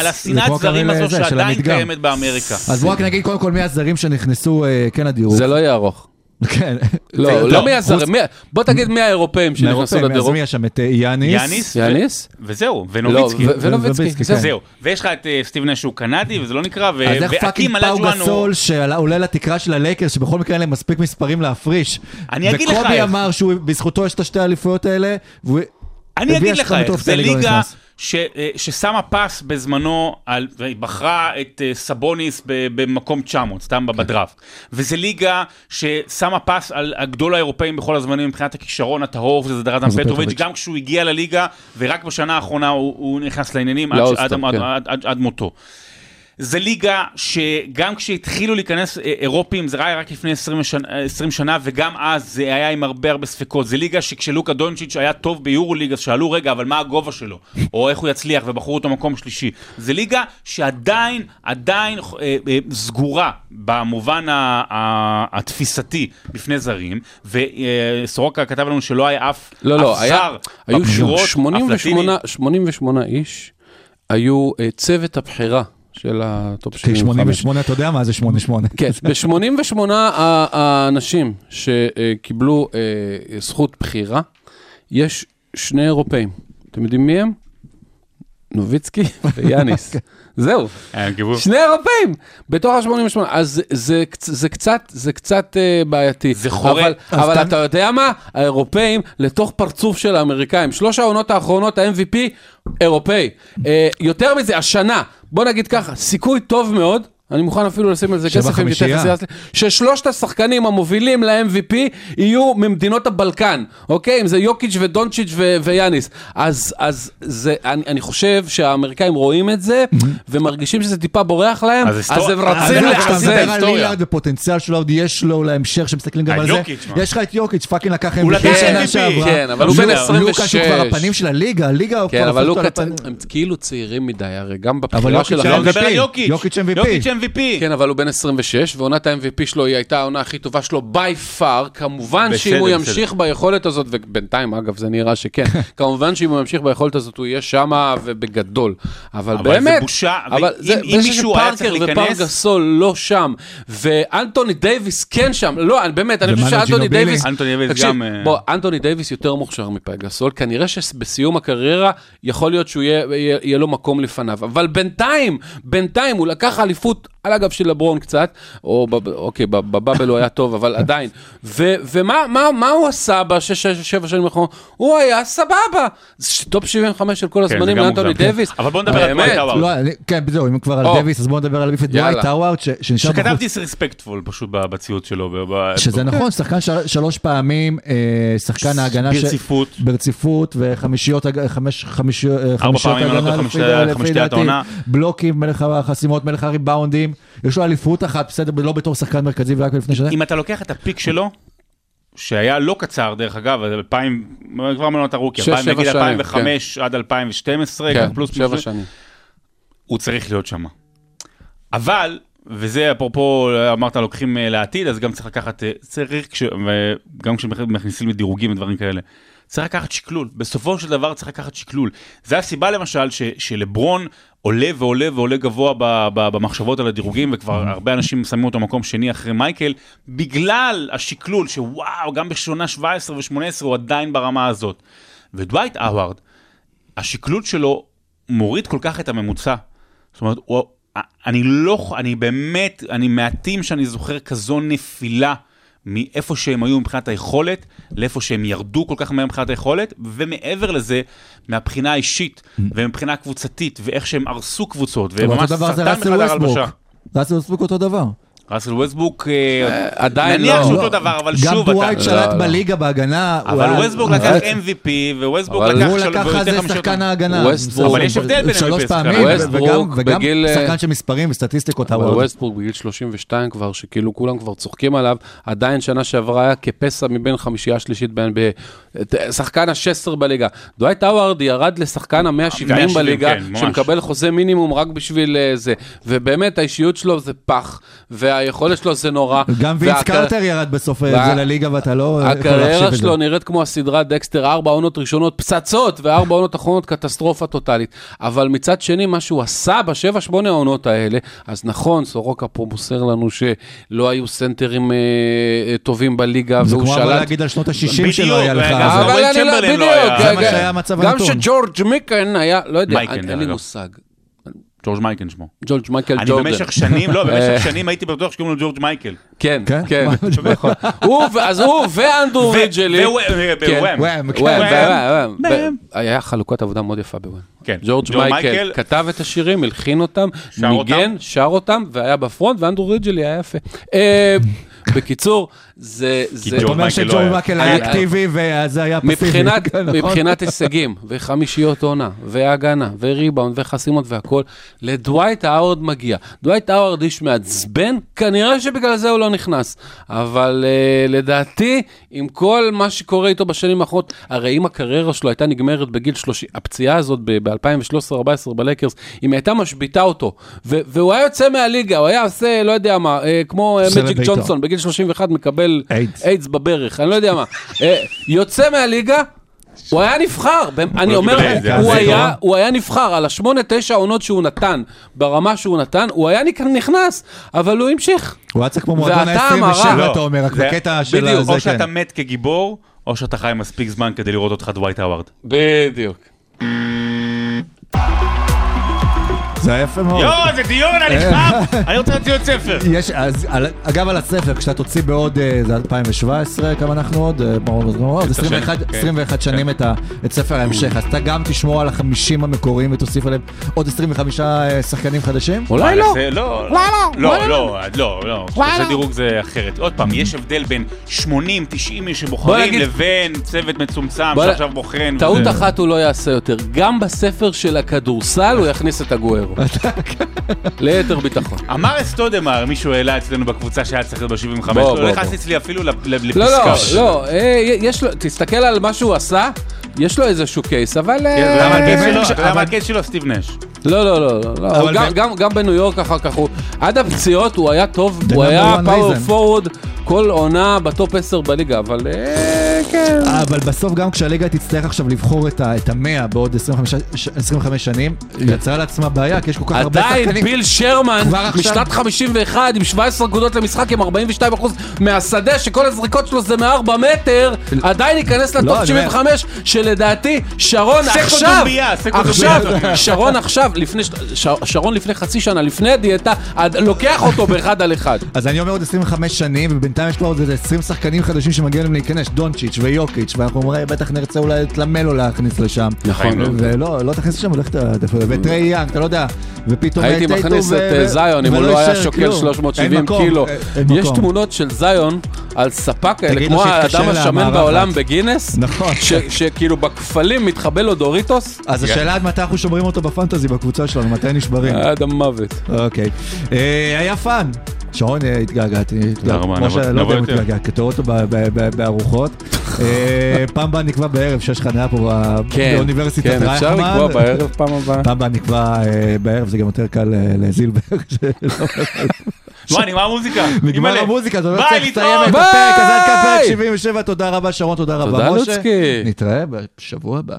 השנאת זרים הזו שעדיין. קיימת באמריקה. אז בוא רק נגיד קודם כל מי הזרים שנכנסו, אה, כן הדירוג. זה לא יהיה ארוך. כן. לא, לא מי הזרים, מי- בוא תגיד מי האירופאים שנכנסו מהאירופאים, אז לדירוג. מי יש שם? את אה, יאניס. יאניס? וזהו, לא, ונוביצקי. ונוביצקי, זהו. כן. זהו, ויש לך את אה, סטיב נש שהוא קנדי, וזה לא נקרא, ו- אז איך פאקינג ואקים פאו. גסול שעולה לתקרה של הלייקרס, שבכל מקרה אין להם מספיק מספרים להפריש. אני אגיד לך וקובי איך. אמר שבזכותו יש את השתי האליפויות האלה, והוא... אני הביא אגיד לך איך, זה לא ליגה. ש, אה, ששמה פס בזמנו, על, והיא בחרה את אה, סבוניס במקום 900, סתם כן. בדראפט. וזה ליגה ששמה פס על הגדול האירופאים בכל הזמנים מבחינת הכישרון הטהור, שזה דרזן זה פטרוביץ'. גם כשהוא הגיע לליגה, ורק בשנה האחרונה הוא, הוא נכנס לעניינים עד, לאולסטאר, עד, עד, כן. עד, עד, עד מותו. זה ליגה שגם כשהתחילו להיכנס אה, אירופים, זה היה רק לפני 20 שנה, 20 שנה, וגם אז זה היה עם הרבה הרבה ספקות. זה ליגה שכשלוקה דונצ'יץ' היה טוב ביורוליג, אז שאלו, רגע, אבל מה הגובה שלו? או איך הוא יצליח, ובחרו אותו מקום שלישי. זה ליגה שעדיין, עדיין אה, אה, סגורה במובן ה- ה- התפיסתי בפני זרים, וסורוקה כתב לנו שלא היה אף, לא, לא, אף היה, זר היו בבחירות, אף 88, לטיני. 88 איש, היו אה, צוות הבחירה של הטופ כי 75. 88, אתה יודע מה זה 88. כן, ב-88 האנשים שקיבלו אה, זכות בחירה, יש שני אירופאים. אתם יודעים מי הם? נוביצקי ויאניס. זהו, אה, שני אירופאים בתוך ה-88, אז זה, זה, קצ- זה קצת, זה קצת אה, בעייתי. זה חורה. אבל, אבל אתה- אתה יודע מה? האירופאים לתוך פרצוף של האמריקאים. שלוש העונות האחרונות, ה-MVP, אירופאי. אה, יותר מזה, השנה, בוא נגיד ככה, סיכוי טוב מאוד. אני מוכן אפילו לשים על זה כסף, אם יעשה- ששלושת השחקנים המובילים ל-MVP יהיו ממדינות הבלקן, אוקיי? אם זה יוקיץ' ודונצ'יץ' ו- ויאניס. אז, אז זה, אני, אני חושב שהאמריקאים רואים את זה, ומרגישים שזה טיפה בורח להם, אז אז, הם אז רצים להחזיר. על היסטוריה. ופוטנציאל שלו עוד יש לו להמשך, שמסתכלים גם על זה. יש לך את יוקיץ', fucking לקח הוא MVP לקח שנה MVP, שעברה. כן, אבל הוא בן לוקה- 26. לוקה שהוא כבר הפנים של הליגה, הליגה הוא כן, כבר אבל לוקה, לפנים. הם כאילו צעירים מדי, הרי גם אבל בבחירה. לא, על יוקיץ'. יוקיץ' MVP. MVP. כן, אבל הוא בן 26, ועונת ה-MVP שלו היא הייתה העונה הכי טובה שלו by far. כמובן בסדר, שאם הוא בסדר. ימשיך ביכולת הזאת, ובינתיים, אגב, זה נראה שכן, כמובן שאם הוא ימשיך ביכולת הזאת, הוא יהיה שמה ובגדול. אבל אבל באמת, זה בושה, אבל ואם- זה, אם זה מישהו היה צריך להיכנס- ופאו גסול לא שם, ואנטוני דייוויס כן שם, לא, באמת, אני חושב ומנו שאנטוני. דייוויס, אנטוני דייוויס תקשיב, גם, אה, בוא, אנטוני דייוויס יותר מוכשר מפאו גסול, כנראה שבסיום הקריירה יכול להיות שהוא יהיה, יהיה, יהיה לו מקום לפניו, אבל בינתיים, בינתיים הוא לקח אליפות על הגב של לברון קצת, או ב- אוקיי, ב- ב bubble הוא היה טוב, אבל עדיין, ו, ומה מה, מה הוא עשה בשש, שש, שבע שנים האחרונות? הוא היה סבבה, זה טופ 75 של כל כן, הזמנים לאנטוני. דייוויס, אבל בוא נדבר על. דווייט האווארד. לא, כן, בדיוק, אם כבר על או. דוויס, אז בואו נדבר על. דווייט שנשאר שכתב. disrespectful פשוט ב- בציוץ שלו. שזה נכון, שחקן של- שלוש פעמים, אה, שחקן ההגנה ש- ברציפות. ברציפות, וחמישיות, חמש, אה, חמישיות פעמים, לא הגנה, דע- לפי חמישיית דעתי, העונה. בלוקים, מלך החסימות, מלך הריבאונדים, יש לו אליפות אחת, בסדר, לא בתור שחקן מרכזי ורק לפני שנה. אם אתה לוקח את ה peak שלו, שהיה לא קצר דרך אגב, 2000, כבר מעונות הרוקי, שש, 2000, שבע נגיד שנים, 2005 עד 2012, כן, פלוס שבע פלוס, שנים. הוא צריך להיות שם. אבל, וזה אפרופו אמרת לוקחים אה, לעתיד, אז גם צריך לקחת, אה, צריך, וגם כשמכניסים לדירוגים ודברים כאלה, צריך לקחת שקלול. בסופו של דבר צריך לקחת שקלול. זה הסיבה למשל ש, שלברון עולה ועולה ועולה גבוה ב, ב, במחשבות על הדירוגים, וכבר הרבה אנשים שמים אותו מקום שני אחרי מייקל, בגלל השקלול שוואו, גם בשנה 17 ו-18 הוא עדיין ברמה הזאת. ודווייט אהוארד, השקלול שלו מוריד כל כך את הממוצע. זאת אומרת, הוא, אני לא, אני באמת, אני מעטים שאני זוכר כזו נפילה מאיפה שהם היו מבחינת היכולת, לאיפה שהם ירדו כל כך מהר מבחינת היכולת, ומעבר לזה, מהבחינה האישית ומבחינה קבוצתית, ואיך שהם הרסו קבוצות, וממש סרטן ווסטברוק. הלבשה. ראסל ווסטברוק אותו דבר. ראסל ווסטברוק, אה, עדיין נניח לא. שהוא לא. אותו דבר, אבל גם שוב, דווייט אתה... לא, שלט לא. בליגה בהגנה. אבל ווסטברוק לקח MVP, וווסטברוק אבל לקח... הוא לקח אז. שחקן ההגנה. אבל יש הבדל בין שלוש פעמים, וגם- בגיל- שחקן של מספרים וסטטיסטיקות. אבל ווסטברוק בגיל 32 כבר, שכאילו כולם כבר צוחקים עליו, עדיין שנה שעברה היה כפסע מבין חמישייה שלישית ב-NBA. שחקן ה-16 בליגה. דווייט האווארד ירד לשחקן ה-170 170, בליגה, כן. שמקבל חוזה מינימום רק בשביל אה, זה. ובאמת, האישיות שלו זה פח, והיכולת שלו זה נורא. גם וינס והקר- קרטר ירד בסוף וה- זה לליגה ואתה לא יכול להחשיב הקריירה את זה. שלו נראית כמו הסדרה דקסטר, ארבע עונות ראשונות פצצות, וארבע עונות אחרונות קטסטרופה טוטאלית. אבל מצד שני, מה שהוא עשה בשבע, שמונה העונות האלה, אז נכון, סורוקה פה מוסר לנו שלא היו סנטרים אה, אה, טובים בליגה, זה והוא כמו אבל שלט... להגיד על שנות ה-60 בדיוק, שלא היה לך. אבל אבל אני לא, לא בדיוק, היה- זה מה שהיה המצב גם הנתון. שג'ורג' מיקן היה, לא יודע, מייקן, אין לי. מושג. ג'ורג' מייקל שמו. ג'ורג' מייקל אני ג'ורדן. במשך שנים, לא, אה. במשך שנים הייתי בטוח שקוראים לו ג'ורג' מייקל. כן, כן? כן? נכון. אז הוא ואנדרו ריג'לי. ווואם, כן. ווואם. וואם, כן. וואם, וואם. וואם, וואם. היה חלוקת עבודה מאוד יפה בוואם. כן. ג'ורג' מייקל. כתב את השירים, הלחין אותם, ניגן. שר אותם, והיה בפרונט, ואנדרו ריג'לי היה יפה. אה, בקיצור, זה... זה- אתה אומר מייקל לא שג'ורג' היה. מייקל היה אני- אקטיבי וזה היה פסיבי. מבחינת, נכון? מבחינת הישגים, וחמישיות עונה, והגנה, וריבאונד, וחסימות והכל, לדווייט האוורד מגיע. דווייט האוורד איש מעצבן, כנראה שבגלל זה הוא לא נכנס. אבל אה, לדעתי, עם כל מה שקורה איתו בשנים האחרונות, הרי אם הקריירה שלו הייתה נגמרת בגיל 30, הפציעה הזאת ב-2013-2014 בלקרס, אם הייתה משביתה אותו, והוא היה יוצא מהליגה, הוא היה עושה, לא יודע מה, אה, כמו אה, מג'יק. ג'ונסון, בגיל 31 מקבל איידס. איידס בברך, אני לא יודע מה. אה, יוצא מהליגה, הוא היה נבחר, אני אומר, קיבל את זה, הוא היה- נבחר על השמונה, תשע עונות שהוא נתן, ברמה שהוא נתן, הוא היה נכ- נכנס, אבל הוא המשיך. הוא היה צריך כמו מועדון והטעם הרע. ה-27, לא, אתה אומר, רק בקטע של... בדיוק, זה, או כן. שאתה מת כגיבור, או שאתה חי מספיק זמן כדי לראות אותך דווייט האווארד. בדיוק. זה היה יפה מאוד. יואו, זה דיון, אני חם! אני רוצה להוציא עוד ספר. יש, אז, על, אגב על הספר, כשאתה תוציא בעוד, אה, זה 2017, כמה אנחנו עוד? אה, ברור, ברור, עוד 21, שנים, כן. 21 שנים את, ה, את ספר ההמשך, אז אתה גם תשמור על החמישים המקוריים ותוסיף עליהם עוד 25 אה, שחקנים חדשים? אולי לא. זה לא, לא, לא, לא, לא, לא, כשאתה דירוג זה אחרת. עוד פעם, יש הבדל בין 80, 90 איש שבוחרים לבין צוות מצומצם שעכשיו בוחן. טעות. אחת הוא לא יעשה יותר, גם בספר של הכדורסל הוא יכניס את הגוארו. ליתר ביטחון. אמר אסטודמר, מישהו העלה אצלנו בקבוצה שהיה צריך להיות ב-75, בוא, לא נכנס. אצלי אפילו לפ- לפסקה. לא, לא, לא, יש לו, תסתכל על מה שהוא עשה, יש לו איזשהו case, אבל... כן, אה, ה case שלו? מה ה case שלו? סטיב נש. לא, לא, לא, לא, לא. גם- בניו יורק אחר כך הוא... עד הפציעות הוא היה טוב, הוא היה power. forward כל עונה ב top 10 בליגה, אבל אה, כן. אבל בסוף גם כשהליגה תצטרך עכשיו לבחור את המאה בעוד 25 ש- 25 שנים, היא יצרה לעצמה בעיה, כי יש כל כך הרבה עדיין שחקנים. ביל שרמן משנת 51 עם 17 נקודות למשחק עם 42% מהשדה שכל הזריקות שלו זה מ-4 מטר עדיין ייכנס לטופ לא, אני אומר- 75 שלדעתי שרון עכשיו. עכשיו שרון עכשיו לפני ש- שרון לפני חצי שנה לפני הדיאטה עד- לוקח אותו באחד על אחד. אז אני אומר עוד 25 שנים, ובינתיים יש פה עוד איזה 20 שחקנים חדשים שמגיע להם להיכנס, דונצ'יץ' ויוקיץ', ואנחנו אומרים, בטח נרצה אולי את למלו להכניס לשם. נכון. ולא, לא תכניס לשם, הולך וטרי יאנג, אתה לא יודע, ופתאום... הייתי מכניס את אה, זיון אם הוא לא היה שוקל כלום. 370 אין מקום, קילו. אין יש. תמונות של זיון על ספק כאלה, לו כמו האדם השמן. בעולם בגינס, נכון. ש- שכאילו בכפלים מתחבא לו דוריטוס, אז השאלה עד מתי אנחנו שומרים אותו בפנטזי בקבוצה שלנו, מתי נשברים. עד המוות. אוקיי. אה, היה פאן. שרון, אה, התגעגעתי. תודה רבה, כמו נבוא- שלא נבוא יודע אם יותר. התגעגעת, כתוב אותו בארוחות. אה, פעם הבאה נקבע בערב, שיש חניה פה כן, באוניברסיטת כן, אפשר רייכמן. לקבוע בערב פעם הבאה. פעם הבאה נקבע אה, בערב, זה גם יותר קל אה, מה, נגמר המוזיקה? נגמר. המוזיקה, זה אומר ביי, שצריך לסיים. את הפרק, אז עד כאן פרק ביי. 77, תודה רבה שרון, תודה רבה תודה, משה. לוצקי. נתראה בשבוע הבא.